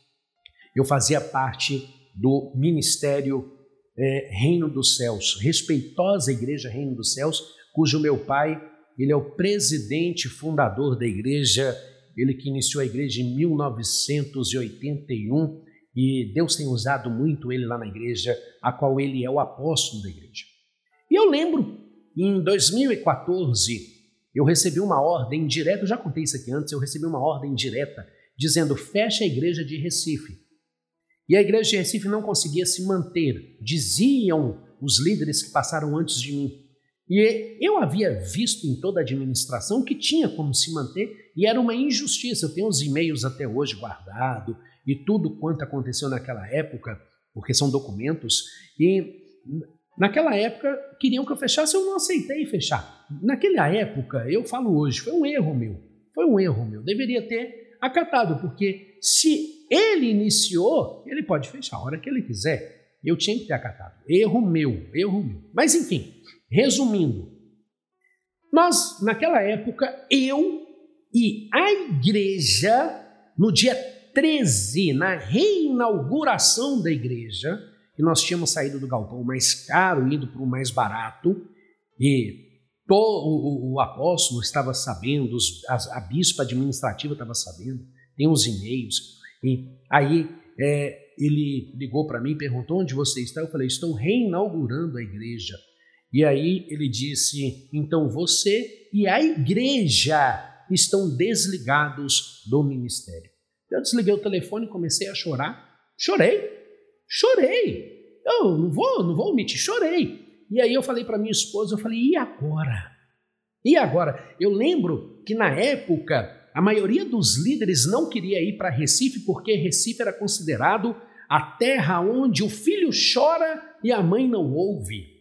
eu fazia parte do ministério é, Reino dos Céus, respeitosa Igreja Reino dos Céus, cujo meu pai, ele é o presidente fundador da igreja, ele que iniciou a igreja em 1981 e Deus tem usado muito ele lá na igreja, a qual ele é o apóstolo da igreja. E eu lembro, em 2014, eu recebi uma ordem direta, eu já contei isso aqui antes, eu recebi uma ordem direta dizendo: fecha a igreja de Recife. E a igreja de Recife não conseguia se manter, diziam os líderes que passaram antes de mim. E eu havia visto em toda a administração que tinha como se manter e era uma injustiça. Eu tenho os e-mails até hoje guardados e tudo quanto aconteceu naquela época, porque são documentos. E naquela época queriam que eu fechasse, eu não aceitei fechar. Naquela época, eu falo hoje, foi um erro meu. Foi um erro meu. Deveria ter acatado, porque se ele iniciou, ele pode fechar a hora que ele quiser. Eu tinha que ter acatado. Erro meu, erro meu. Mas enfim, resumindo, nós, naquela época, eu e a igreja, no dia 13, na reinauguração da igreja, que nós tínhamos saído do galpão mais caro, indo para o mais barato, e o, o, o, apóstolo estava sabendo, os, a, a bispa administrativa estava sabendo, tem os e-mails, e aí é, ele ligou para mim e perguntou onde você está. Eu falei, estou reinaugurando a igreja. E aí ele disse, então você e a igreja estão desligados do ministério. Eu desliguei o telefone e comecei a chorar. Chorei, chorei. Eu não vou, não vou omitir, chorei. E aí eu falei para minha esposa, eu falei, e agora? E agora? Eu lembro que na época a maioria dos líderes não queria ir para Recife porque Recife era considerado a terra onde o filho chora e a mãe não ouve.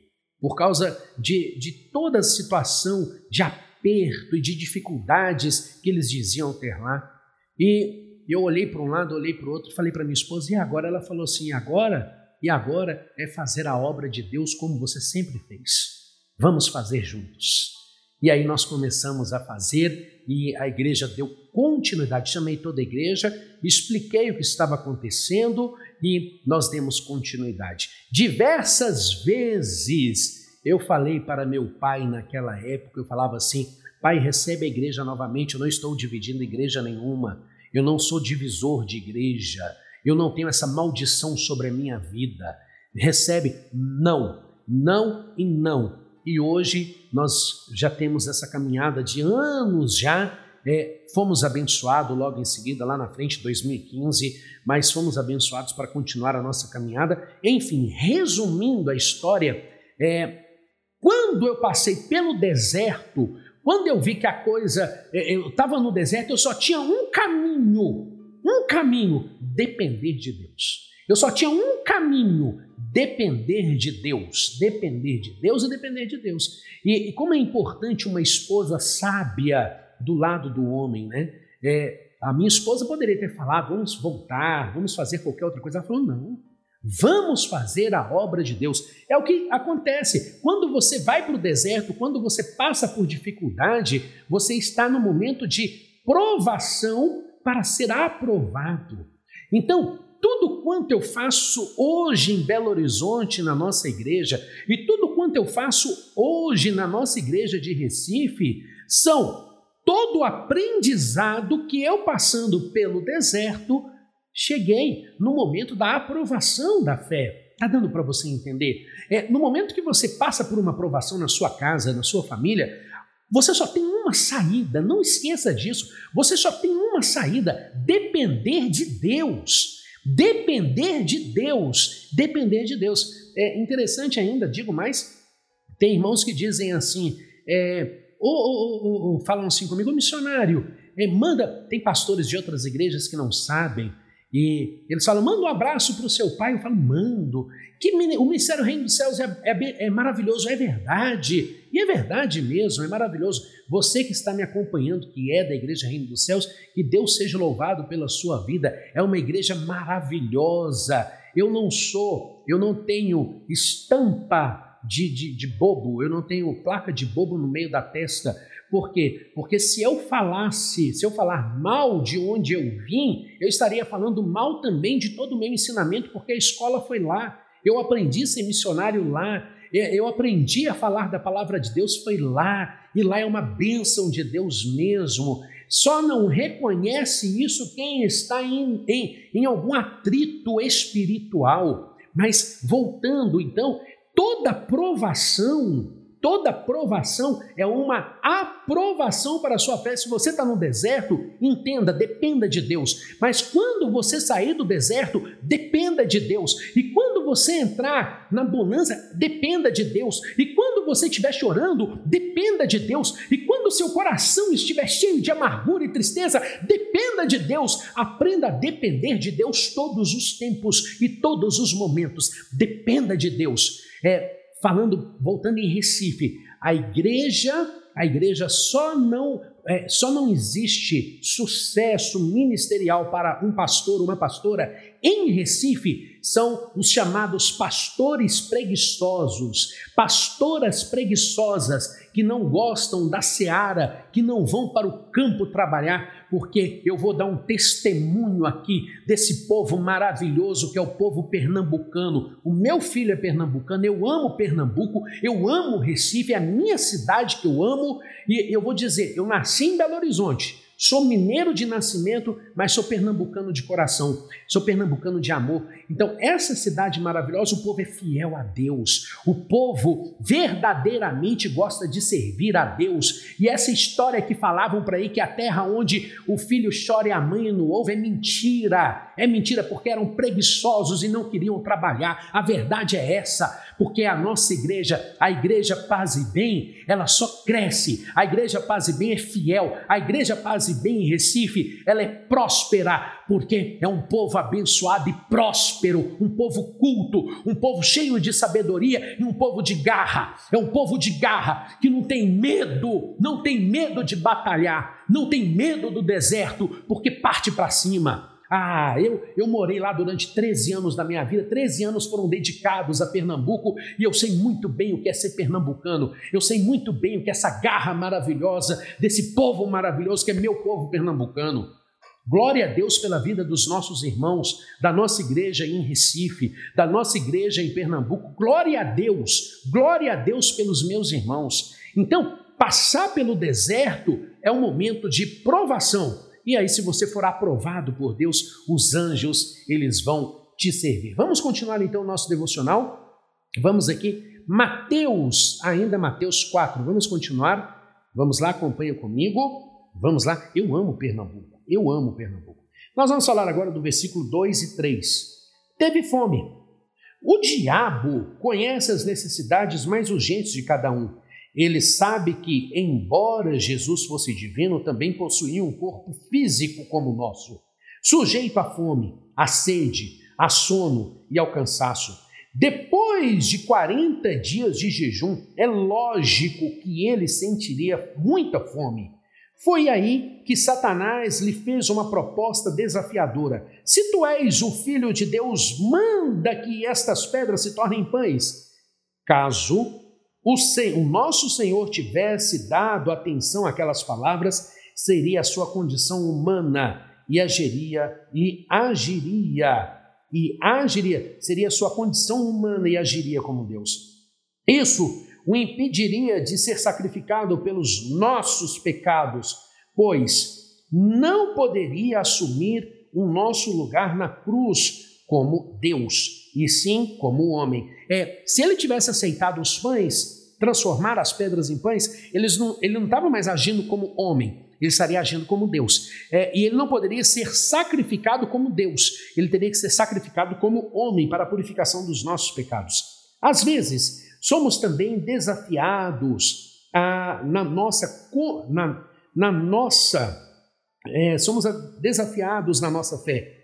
Por causa de, de toda a situação de aperto e de dificuldades que eles diziam ter lá. E eu olhei para um lado, olhei para o outro, falei para minha esposa, e agora? Ela falou assim: agora? E agora é fazer a obra de Deus como você sempre fez. Vamos fazer juntos. E aí nós começamos a fazer e a igreja deu continuidade. Chamei toda a igreja, expliquei o que estava acontecendo e nós demos continuidade. Diversas vezes eu falei para meu pai naquela época, eu falava assim: Pai, recebe a igreja novamente, eu não estou dividindo igreja nenhuma, eu não sou divisor de igreja, eu não tenho essa maldição sobre a minha vida. Recebe, não, não e não. E hoje nós já temos essa caminhada de anos já é, fomos abençoados logo em seguida, lá na frente, 2015, mas fomos abençoados para continuar a nossa caminhada. Enfim, resumindo a história, é, quando eu passei pelo deserto, quando eu vi que a coisa, é, eu estava no deserto, eu só tinha um caminho, um caminho, depender de Deus. Eu só tinha um caminho, depender de Deus, depender de Deus e depender de Deus. E, e como é importante uma esposa sábia, do lado do homem, né? É, a minha esposa poderia ter falado, vamos voltar, vamos fazer qualquer outra coisa. Ela falou, não, vamos fazer a obra de Deus. É o que acontece. Quando você vai para o deserto, quando você passa por dificuldade, você está no momento de provação para ser aprovado. Então, tudo quanto eu faço hoje em Belo Horizonte, na nossa igreja, e tudo quanto eu faço hoje na nossa igreja de Recife, são todo o aprendizado que eu passando pelo deserto, cheguei no momento da aprovação da fé. Está dando para você entender? É, no momento que você passa por uma aprovação na sua casa, na sua família, você só tem uma saída, não esqueça disso. Você só tem uma saída: depender de Deus. Depender de Deus. Depender de Deus. É interessante ainda, digo mais, tem irmãos que dizem assim: é, ou, falam assim comigo, missionário, é, manda, tem pastores de outras igrejas que não sabem, e eles falam, manda um abraço para o seu pai, eu falo, mando, que o Ministério Reino dos Céus é, é, é maravilhoso, é verdade, e é verdade mesmo, é maravilhoso. Você que está me acompanhando, que é da Igreja Reino dos Céus, que Deus seja louvado pela sua vida, é uma igreja maravilhosa. Eu não sou, eu não tenho estampa de, de, de bobo, eu não tenho placa de bobo no meio da testa. Por quê? Porque se eu falasse, se eu falar mal de onde eu vim, eu estaria falando mal também de todo o meu ensinamento, porque a escola foi lá. Eu aprendi a ser missionário lá, eu aprendi a falar da palavra de Deus, foi lá, e lá é uma bênção de Deus mesmo. Só não reconhece isso quem está em, em, em algum atrito espiritual. Mas voltando então, toda provação, toda provação é uma aprovação para a sua fé. Se você está no deserto, entenda, dependa de Deus. Mas quando você sair do deserto, dependa de Deus. E quando você entrar na bonança, dependa de Deus. E quando você estiver chorando, dependa de Deus. E quando seu coração estiver cheio de amargura e tristeza, dependa de Deus. Aprenda a depender de Deus todos os tempos e todos os momentos. Dependa de Deus é, falando, voltando em Recife, a igreja, a igreja só não é, só não existe sucesso ministerial para um pastor, uma pastora. Em Recife são os chamados pastores preguiçosos, pastoras preguiçosas que não gostam da seara, que não vão para o campo trabalhar, porque eu vou dar um testemunho aqui desse povo maravilhoso que é o povo pernambucano. O meu filho é pernambucano, eu amo Pernambuco, eu amo Recife, é a minha cidade que eu amo, e eu vou dizer, eu nasci em Belo Horizonte, Sou mineiro de nascimento, mas sou pernambucano de coração, sou pernambucano de amor. Então, essa cidade maravilhosa, o povo é fiel a Deus, o povo verdadeiramente gosta de servir a Deus. E essa história que falavam para aí que a terra onde o filho chora e a mãe não ouve é mentira. É mentira porque eram preguiçosos e não queriam trabalhar. A verdade é essa porque a nossa igreja, a igreja Paz e Bem, ela só cresce. A igreja Paz e Bem é fiel. A igreja Paz fase bem em Recife, ela é próspera, porque é um povo abençoado e próspero, um povo culto, um povo cheio de sabedoria e um povo de garra. É um povo de garra que não tem medo, não tem medo de batalhar, não tem medo do deserto, porque parte para cima. Ah, eu, eu morei lá durante 13 anos da minha vida, 13 anos foram dedicados a Pernambuco e eu sei muito bem o que é ser pernambucano, eu sei muito bem o que é essa garra maravilhosa desse povo maravilhoso que é meu povo pernambucano. Glória a Deus pela vida dos nossos irmãos, da nossa igreja em Recife, da nossa igreja em Pernambuco. Glória a Deus, glória a Deus pelos meus irmãos. Então, passar pelo deserto é um momento de provação, e aí, se você for aprovado por Deus, os anjos, eles vão te servir. Vamos continuar então o nosso devocional? Vamos aqui, Mateus, ainda Mateus 4. Vamos continuar? Vamos lá, acompanha comigo. Vamos lá. Eu amo Pernambuco. Eu amo Pernambuco. Nós vamos falar agora do versículo 2 e 3. Teve fome. O diabo conhece as necessidades mais urgentes de cada um ele sabe que, embora Jesus fosse divino, também possuía um corpo físico como o nosso, sujeito à fome, à sede, a sono e ao cansaço. Depois de 40 dias de jejum, é lógico que ele sentiria muita fome. Foi aí que Satanás lhe fez uma proposta desafiadora: Se tu és o filho de Deus, manda que estas pedras se tornem pães. Caso o, o nosso Senhor tivesse dado atenção àquelas palavras, seria a sua condição humana e agiria e agiria e agiria, seria a sua condição humana e agiria como Deus. Isso o impediria de ser sacrificado pelos nossos pecados, pois não poderia assumir o nosso lugar na cruz como Deus, e sim como homem. É, se ele tivesse aceitado os pães, transformar as pedras em pães, eles não, ele não estava mais agindo como homem, ele estaria agindo como Deus. É, e ele não poderia ser sacrificado como Deus, ele teria que ser sacrificado como homem para a purificação dos nossos pecados. Às vezes, somos também desafiados a, na nossa. Na, na nossa é, somos desafiados na nossa fé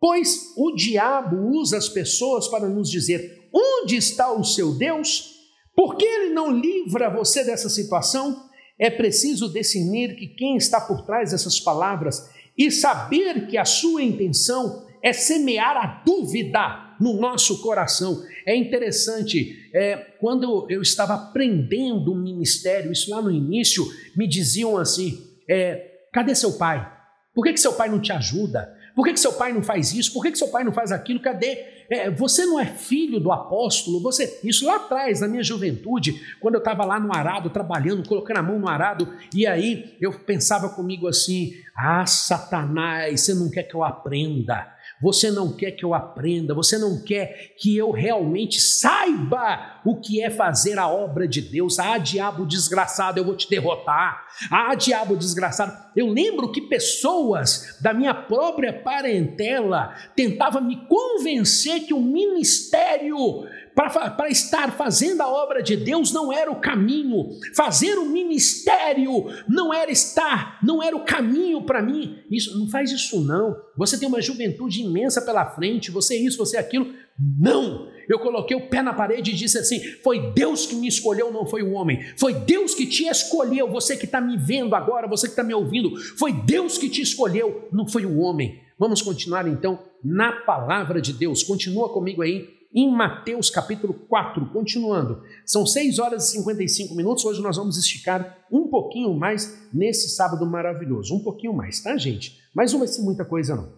Pois o diabo usa as pessoas para nos dizer: onde está o seu Deus? Por que ele não livra você dessa situação? É preciso definir que quem está por trás dessas palavras e saber que a sua intenção é semear a dúvida no nosso coração. É interessante, é, quando eu estava aprendendo o ministério, isso lá no início, me diziam assim: é, cadê seu pai? Por que, que seu pai não te ajuda? Por que, que seu pai não faz isso? Por que, que seu pai não faz aquilo? Cadê? É, você não é filho do apóstolo? Você Isso lá atrás, na minha juventude, quando eu estava lá no arado, trabalhando, colocando a mão no arado, e aí eu pensava comigo assim: ah, Satanás, você não quer que eu aprenda você não quer que eu aprenda, você não quer que eu realmente saiba o que é fazer a obra de Deus. Ah, diabo desgraçado, eu vou te derrotar. Ah, diabo desgraçado. Eu lembro que pessoas da minha própria parentela tentavam me convencer que o ministério para estar fazendo a obra de Deus não era o caminho, fazer o ministério não era estar, não era o caminho para mim. Isso não faz isso não. Você tem uma juventude imensa pela frente, você é isso, você é aquilo. Não! Eu coloquei o pé na parede e disse assim: foi Deus que me escolheu, não foi o homem. Foi Deus que te escolheu, você que está me vendo agora, você que está me ouvindo. Foi Deus que te escolheu, não foi o homem. Vamos continuar então na palavra de Deus. Continua comigo aí em Mateus capítulo 4, continuando. São 6 horas e 55 minutos. Hoje nós vamos esticar um pouquinho mais nesse sábado maravilhoso. Um pouquinho mais, tá, gente? Mas não vai ser muita coisa, não.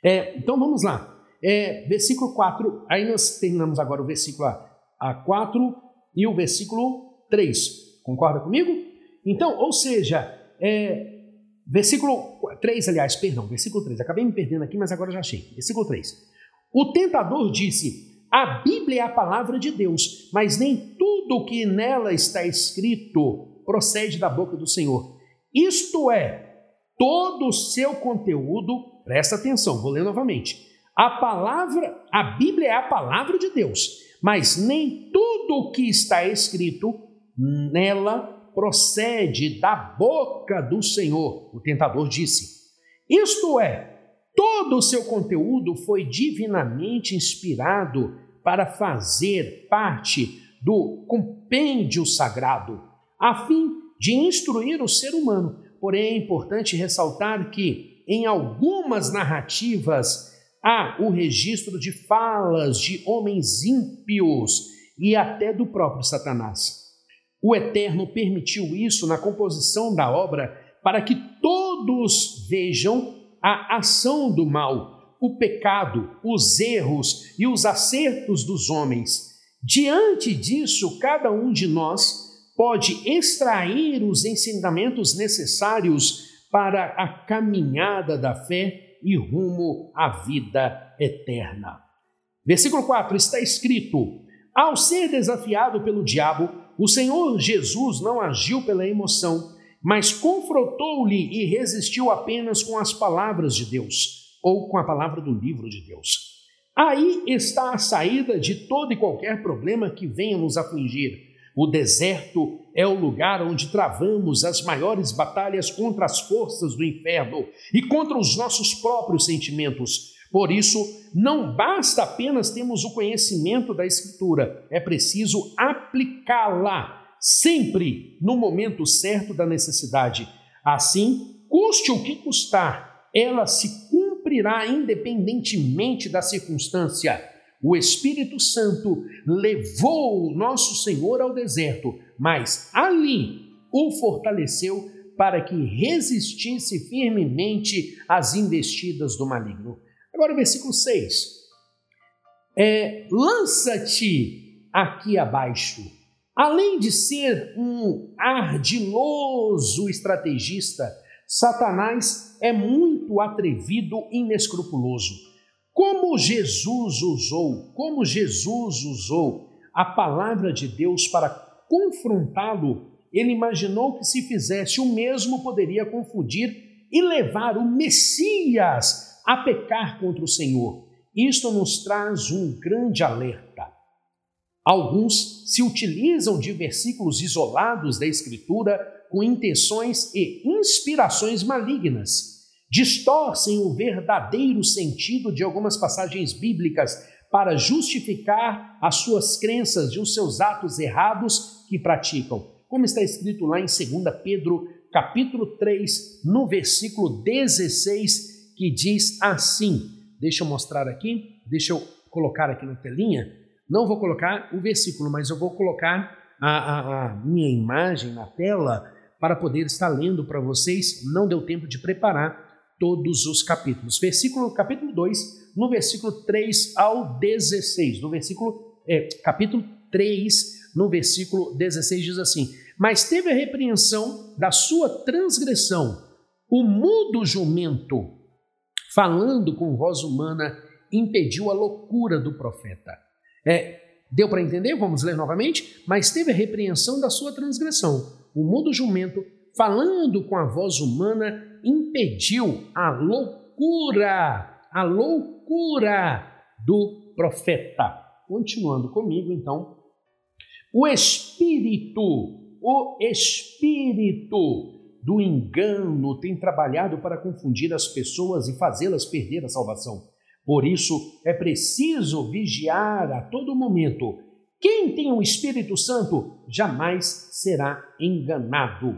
É, então vamos lá. É, versículo 4, aí nós terminamos agora o versículo a 4 e o versículo 3. Concorda comigo? Então, ou seja, é, versículo 3, aliás, perdão, versículo 3. Acabei me perdendo aqui, mas agora já achei. Versículo 3. O tentador disse: A Bíblia é a palavra de Deus, mas nem tudo o que nela está escrito procede da boca do Senhor. Isto é, todo o seu conteúdo, presta atenção, vou ler novamente. A palavra, a Bíblia é a palavra de Deus, mas nem tudo o que está escrito nela procede da boca do Senhor, o tentador disse. Isto é, todo o seu conteúdo foi divinamente inspirado para fazer parte do compêndio sagrado, a fim de instruir o ser humano. Porém, é importante ressaltar que, em algumas narrativas, há o registro de falas de homens ímpios e até do próprio Satanás. O Eterno permitiu isso na composição da obra para que todos vejam a ação do mal, o pecado, os erros e os acertos dos homens. Diante disso, cada um de nós pode extrair os ensinamentos necessários para a caminhada da fé e rumo à vida eterna. Versículo 4 está escrito: Ao ser desafiado pelo diabo, o Senhor Jesus não agiu pela emoção, mas confrontou-lhe e resistiu apenas com as palavras de Deus, ou com a palavra do livro de Deus. Aí está a saída de todo e qualquer problema que venha nos afligir. O deserto é o lugar onde travamos as maiores batalhas contra as forças do inferno e contra os nossos próprios sentimentos. Por isso, não basta apenas termos o conhecimento da Escritura, é preciso aplicá-la sempre no momento certo da necessidade. Assim, custe o que custar, ela se cumprirá independentemente da circunstância. O Espírito Santo levou nosso Senhor ao deserto, mas ali o fortaleceu para que resistisse firmemente às investidas do maligno. Agora o versículo 6. É, Lança-te aqui abaixo. Além de ser um ardiloso estrategista, Satanás é muito atrevido e inescrupuloso. Como Jesus usou, como Jesus usou a palavra de Deus para confrontá-lo, ele imaginou que se fizesse o mesmo poderia confundir e levar o Messias a pecar contra o Senhor. Isto nos traz um grande alerta. Alguns se utilizam de versículos isolados da Escritura com intenções e inspirações malignas. Distorcem o verdadeiro sentido de algumas passagens bíblicas para justificar as suas crenças e os seus atos errados que praticam. Como está escrito lá em 2 Pedro, capítulo 3, no versículo 16, que diz assim. Deixa eu mostrar aqui, deixa eu colocar aqui na telinha. Não vou colocar o versículo, mas eu vou colocar a, a, a minha imagem na tela para poder estar lendo para vocês. Não deu tempo de preparar todos os capítulos. Versículo, capítulo 2, no versículo 3 ao 16. No versículo, é, capítulo 3, no versículo 16 diz assim: Mas teve a repreensão da sua transgressão, o mudo jumento falando com voz humana, impediu a loucura do profeta. É, deu para entender? Vamos ler novamente? Mas teve a repreensão da sua transgressão. O mudo jumento, falando com a voz humana, impediu a loucura, a loucura do profeta. Continuando comigo, então. O espírito, o espírito do engano tem trabalhado para confundir as pessoas e fazê-las perder a salvação. Por isso, é preciso vigiar a todo momento. Quem tem o Espírito Santo jamais será enganado.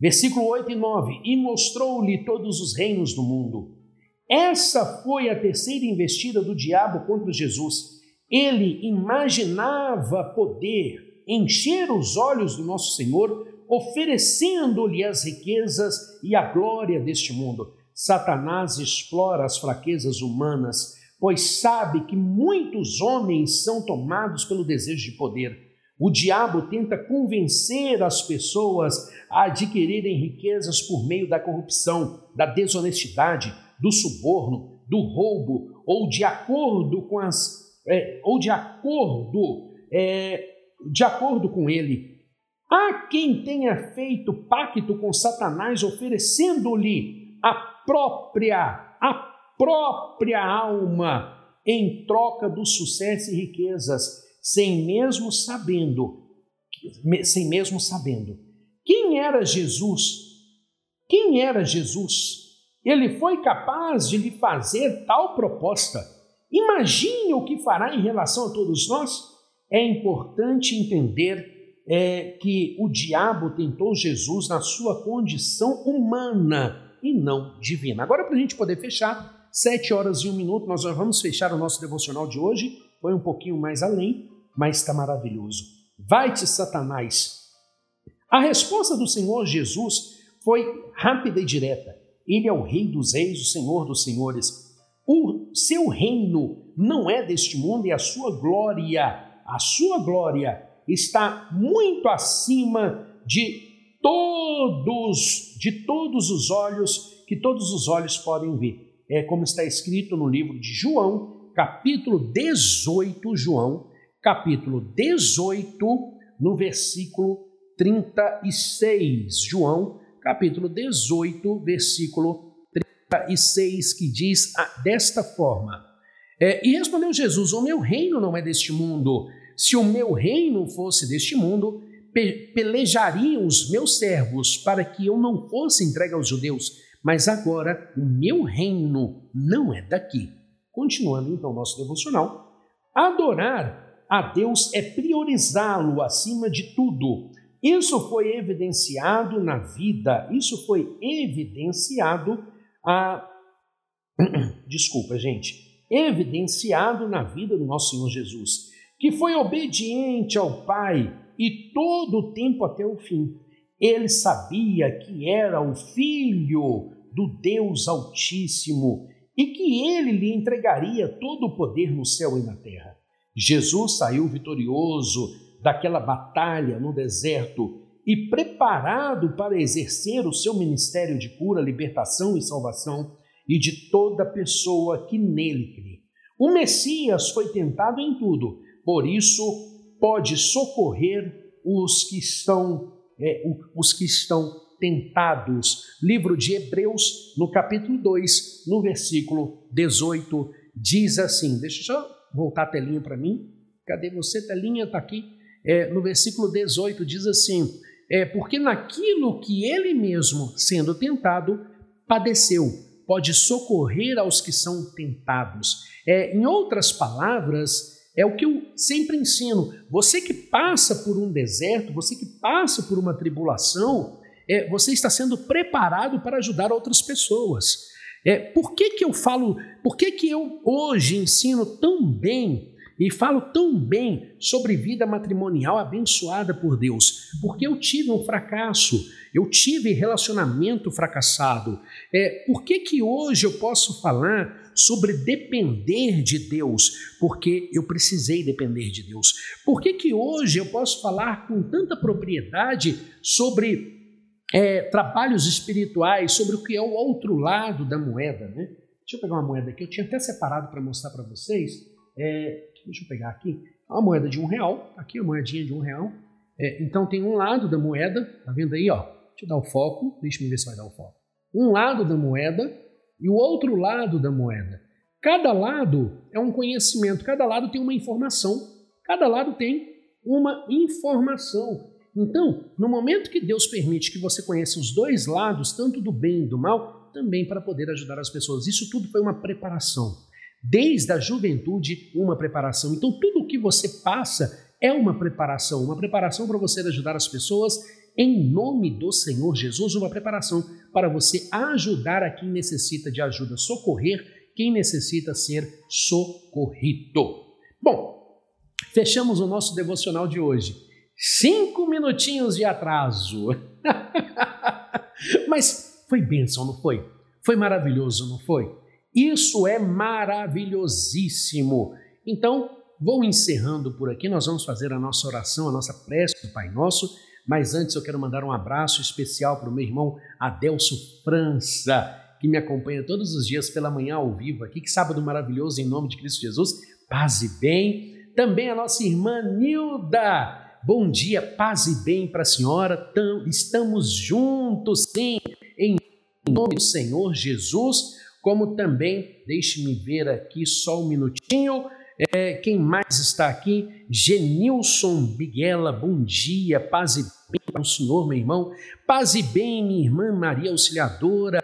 Versículo 8 e 9: E mostrou-lhe todos os reinos do mundo. Essa foi a terceira investida do diabo contra Jesus. Ele imaginava poder encher os olhos do nosso Senhor oferecendo-lhe as riquezas e a glória deste mundo. Satanás explora as fraquezas humanas, pois sabe que muitos homens são tomados pelo desejo de poder. O diabo tenta convencer as pessoas a adquirirem riquezas por meio da corrupção, da desonestidade, do suborno, do roubo, ou de acordo com as, é, ou de acordo, é, de acordo com ele, Há quem tenha feito pacto com Satanás, oferecendo-lhe a própria, a própria alma em troca do sucesso e riquezas, sem mesmo sabendo, sem mesmo sabendo Quem era Jesus? Quem era Jesus? Ele foi capaz de lhe fazer tal proposta. Imagine o que fará em relação a todos nós. É importante entender é, que o diabo tentou Jesus na sua condição humana e não divina. Agora, para a gente poder fechar, sete horas e um minuto, nós já vamos fechar o nosso devocional de hoje. Foi um pouquinho mais além, mas está maravilhoso. Vai-te, Satanás. A resposta do Senhor Jesus foi rápida e direta. Ele é o Rei dos Reis, o Senhor dos Senhores. O seu reino não é deste mundo e a sua glória, a sua glória está muito acima de todos, de todos os olhos que todos os olhos podem ver. É como está escrito no livro de João, capítulo 18, João, capítulo 18, no versículo 36. João, capítulo 18, versículo 36, que diz desta forma: é, E respondeu Jesus: O meu reino não é deste mundo. Se o meu reino fosse deste mundo, pelejariam os meus servos para que eu não fosse entregue aos judeus. Mas agora o meu reino não é daqui. Continuando então nosso devocional, adorar a Deus é priorizá-lo acima de tudo. Isso foi evidenciado na vida, isso foi evidenciado a. [CLEARS THROAT] Desculpa, gente. Evidenciado na vida do nosso Senhor Jesus, que foi obediente ao Pai e todo o tempo até o fim. Ele sabia que era o Filho do Deus Altíssimo e que ele lhe entregaria todo o poder no céu e na terra. Jesus saiu vitorioso daquela batalha no deserto e preparado para exercer o seu ministério de cura, libertação e salvação e de toda pessoa que nele crê. O Messias foi tentado em tudo, por isso pode socorrer os que estão é, os que estão tentados. Livro de Hebreus, no capítulo 2, no versículo 18, diz assim: Deixa eu só voltar a telinha para mim. Cadê você? Telinha está aqui é, no versículo 18, diz assim: é, Porque naquilo que ele mesmo, sendo tentado, padeceu, pode socorrer aos que são tentados. É, em outras palavras, é o que eu sempre ensino. Você que passa por um deserto, você que passa por uma tribulação, é, você está sendo preparado para ajudar outras pessoas. É, por que, que eu falo, por que, que eu hoje ensino tão bem e falo tão bem sobre vida matrimonial abençoada por Deus, porque eu tive um fracasso, eu tive relacionamento fracassado. É, por que, que hoje eu posso falar sobre depender de Deus? Porque eu precisei depender de Deus. Por que, que hoje eu posso falar com tanta propriedade sobre é, trabalhos espirituais, sobre o que é o outro lado da moeda? Né? Deixa eu pegar uma moeda aqui, eu tinha até separado para mostrar para vocês. É, Deixa eu pegar aqui. A moeda de um real, aqui a moedinha de um real. É, então tem um lado da moeda, tá vendo aí, ó? Deixa eu dar o foco, deixa eu ver se vai dar o foco. Um lado da moeda e o outro lado da moeda. Cada lado é um conhecimento, cada lado tem uma informação, cada lado tem uma informação. Então, no momento que Deus permite que você conheça os dois lados, tanto do bem e do mal, também para poder ajudar as pessoas. Isso tudo foi uma preparação desde a juventude, uma preparação. Então, tudo o que você passa é uma preparação, uma preparação para você ajudar as pessoas em nome do Senhor Jesus, uma preparação para você ajudar a quem necessita de ajuda, socorrer quem necessita ser socorrido. Bom, fechamos o nosso devocional de hoje. Cinco minutinhos de atraso. [LAUGHS] Mas foi bênção, não foi? Foi maravilhoso, não foi? Isso é maravilhosíssimo. Então, vou encerrando por aqui. Nós vamos fazer a nossa oração, a nossa prece do Pai Nosso. Mas antes eu quero mandar um abraço especial para o meu irmão Adelso França, que me acompanha todos os dias pela manhã ao vivo aqui. Que sábado maravilhoso, em nome de Cristo Jesus. Paz e bem. Também a nossa irmã Nilda. Bom dia, paz e bem para a senhora. Estamos juntos, sim, em nome do Senhor Jesus como também, deixe-me ver aqui só um minutinho, É, quem mais está aqui? Genilson Biguela, bom dia, paz e bem para o senhor, meu irmão. Paz e bem, minha irmã Maria Auxiliadora.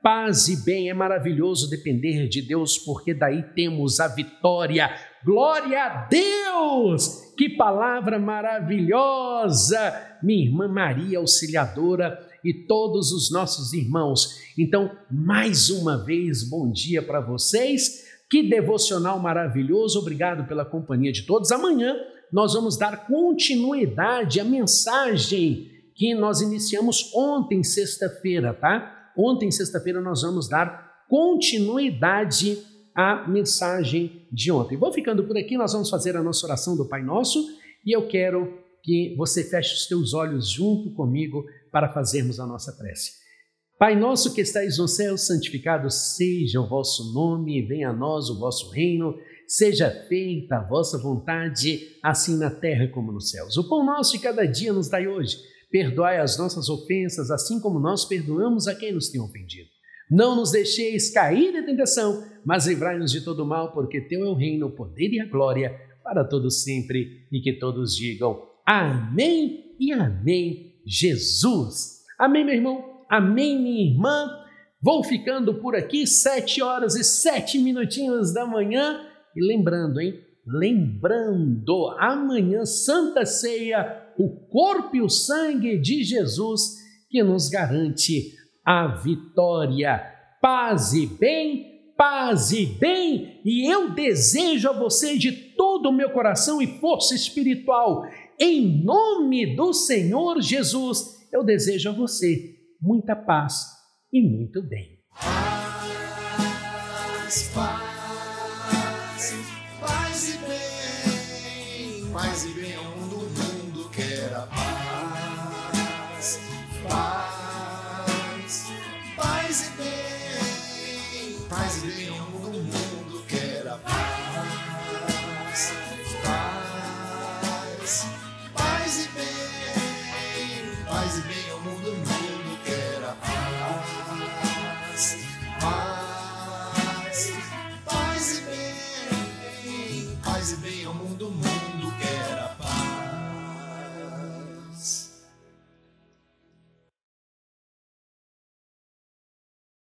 Paz e bem, é maravilhoso depender de Deus, porque daí temos a vitória. Glória a Deus! Que palavra maravilhosa! Minha irmã Maria Auxiliadora e todos os nossos irmãos. Então, mais uma vez, bom dia para vocês. Que devocional maravilhoso. Obrigado pela companhia de todos. Amanhã nós vamos dar continuidade à mensagem que nós iniciamos ontem, sexta-feira, tá? Ontem, sexta-feira, nós vamos dar continuidade à mensagem de ontem. Vou ficando por aqui, nós vamos fazer a nossa oração do Pai Nosso e eu quero que você feche os teus olhos junto comigo para fazermos a nossa prece. Pai nosso que estais no céu, santificado seja o vosso nome, venha a nós o vosso reino, seja feita a vossa vontade, assim na terra como nos céus. O pão nosso de cada dia nos dai hoje. Perdoai as nossas ofensas, assim como nós perdoamos a quem nos tem ofendido. Não nos deixeis cair na tentação, mas livrai-nos de todo mal, porque teu é o reino, o poder e a glória para todos sempre, e que todos digam amém e amém Jesus. Amém, meu irmão? Amém, minha irmã? Vou ficando por aqui, sete horas e sete minutinhos da manhã. E lembrando, hein? Lembrando, amanhã, Santa Ceia, o corpo e o sangue de Jesus que nos garante a vitória. Paz e bem, paz e bem, e eu desejo a você de todo o meu coração e força espiritual em nome do Senhor Jesus, eu desejo a você muita paz e muito bem. Paz, paz,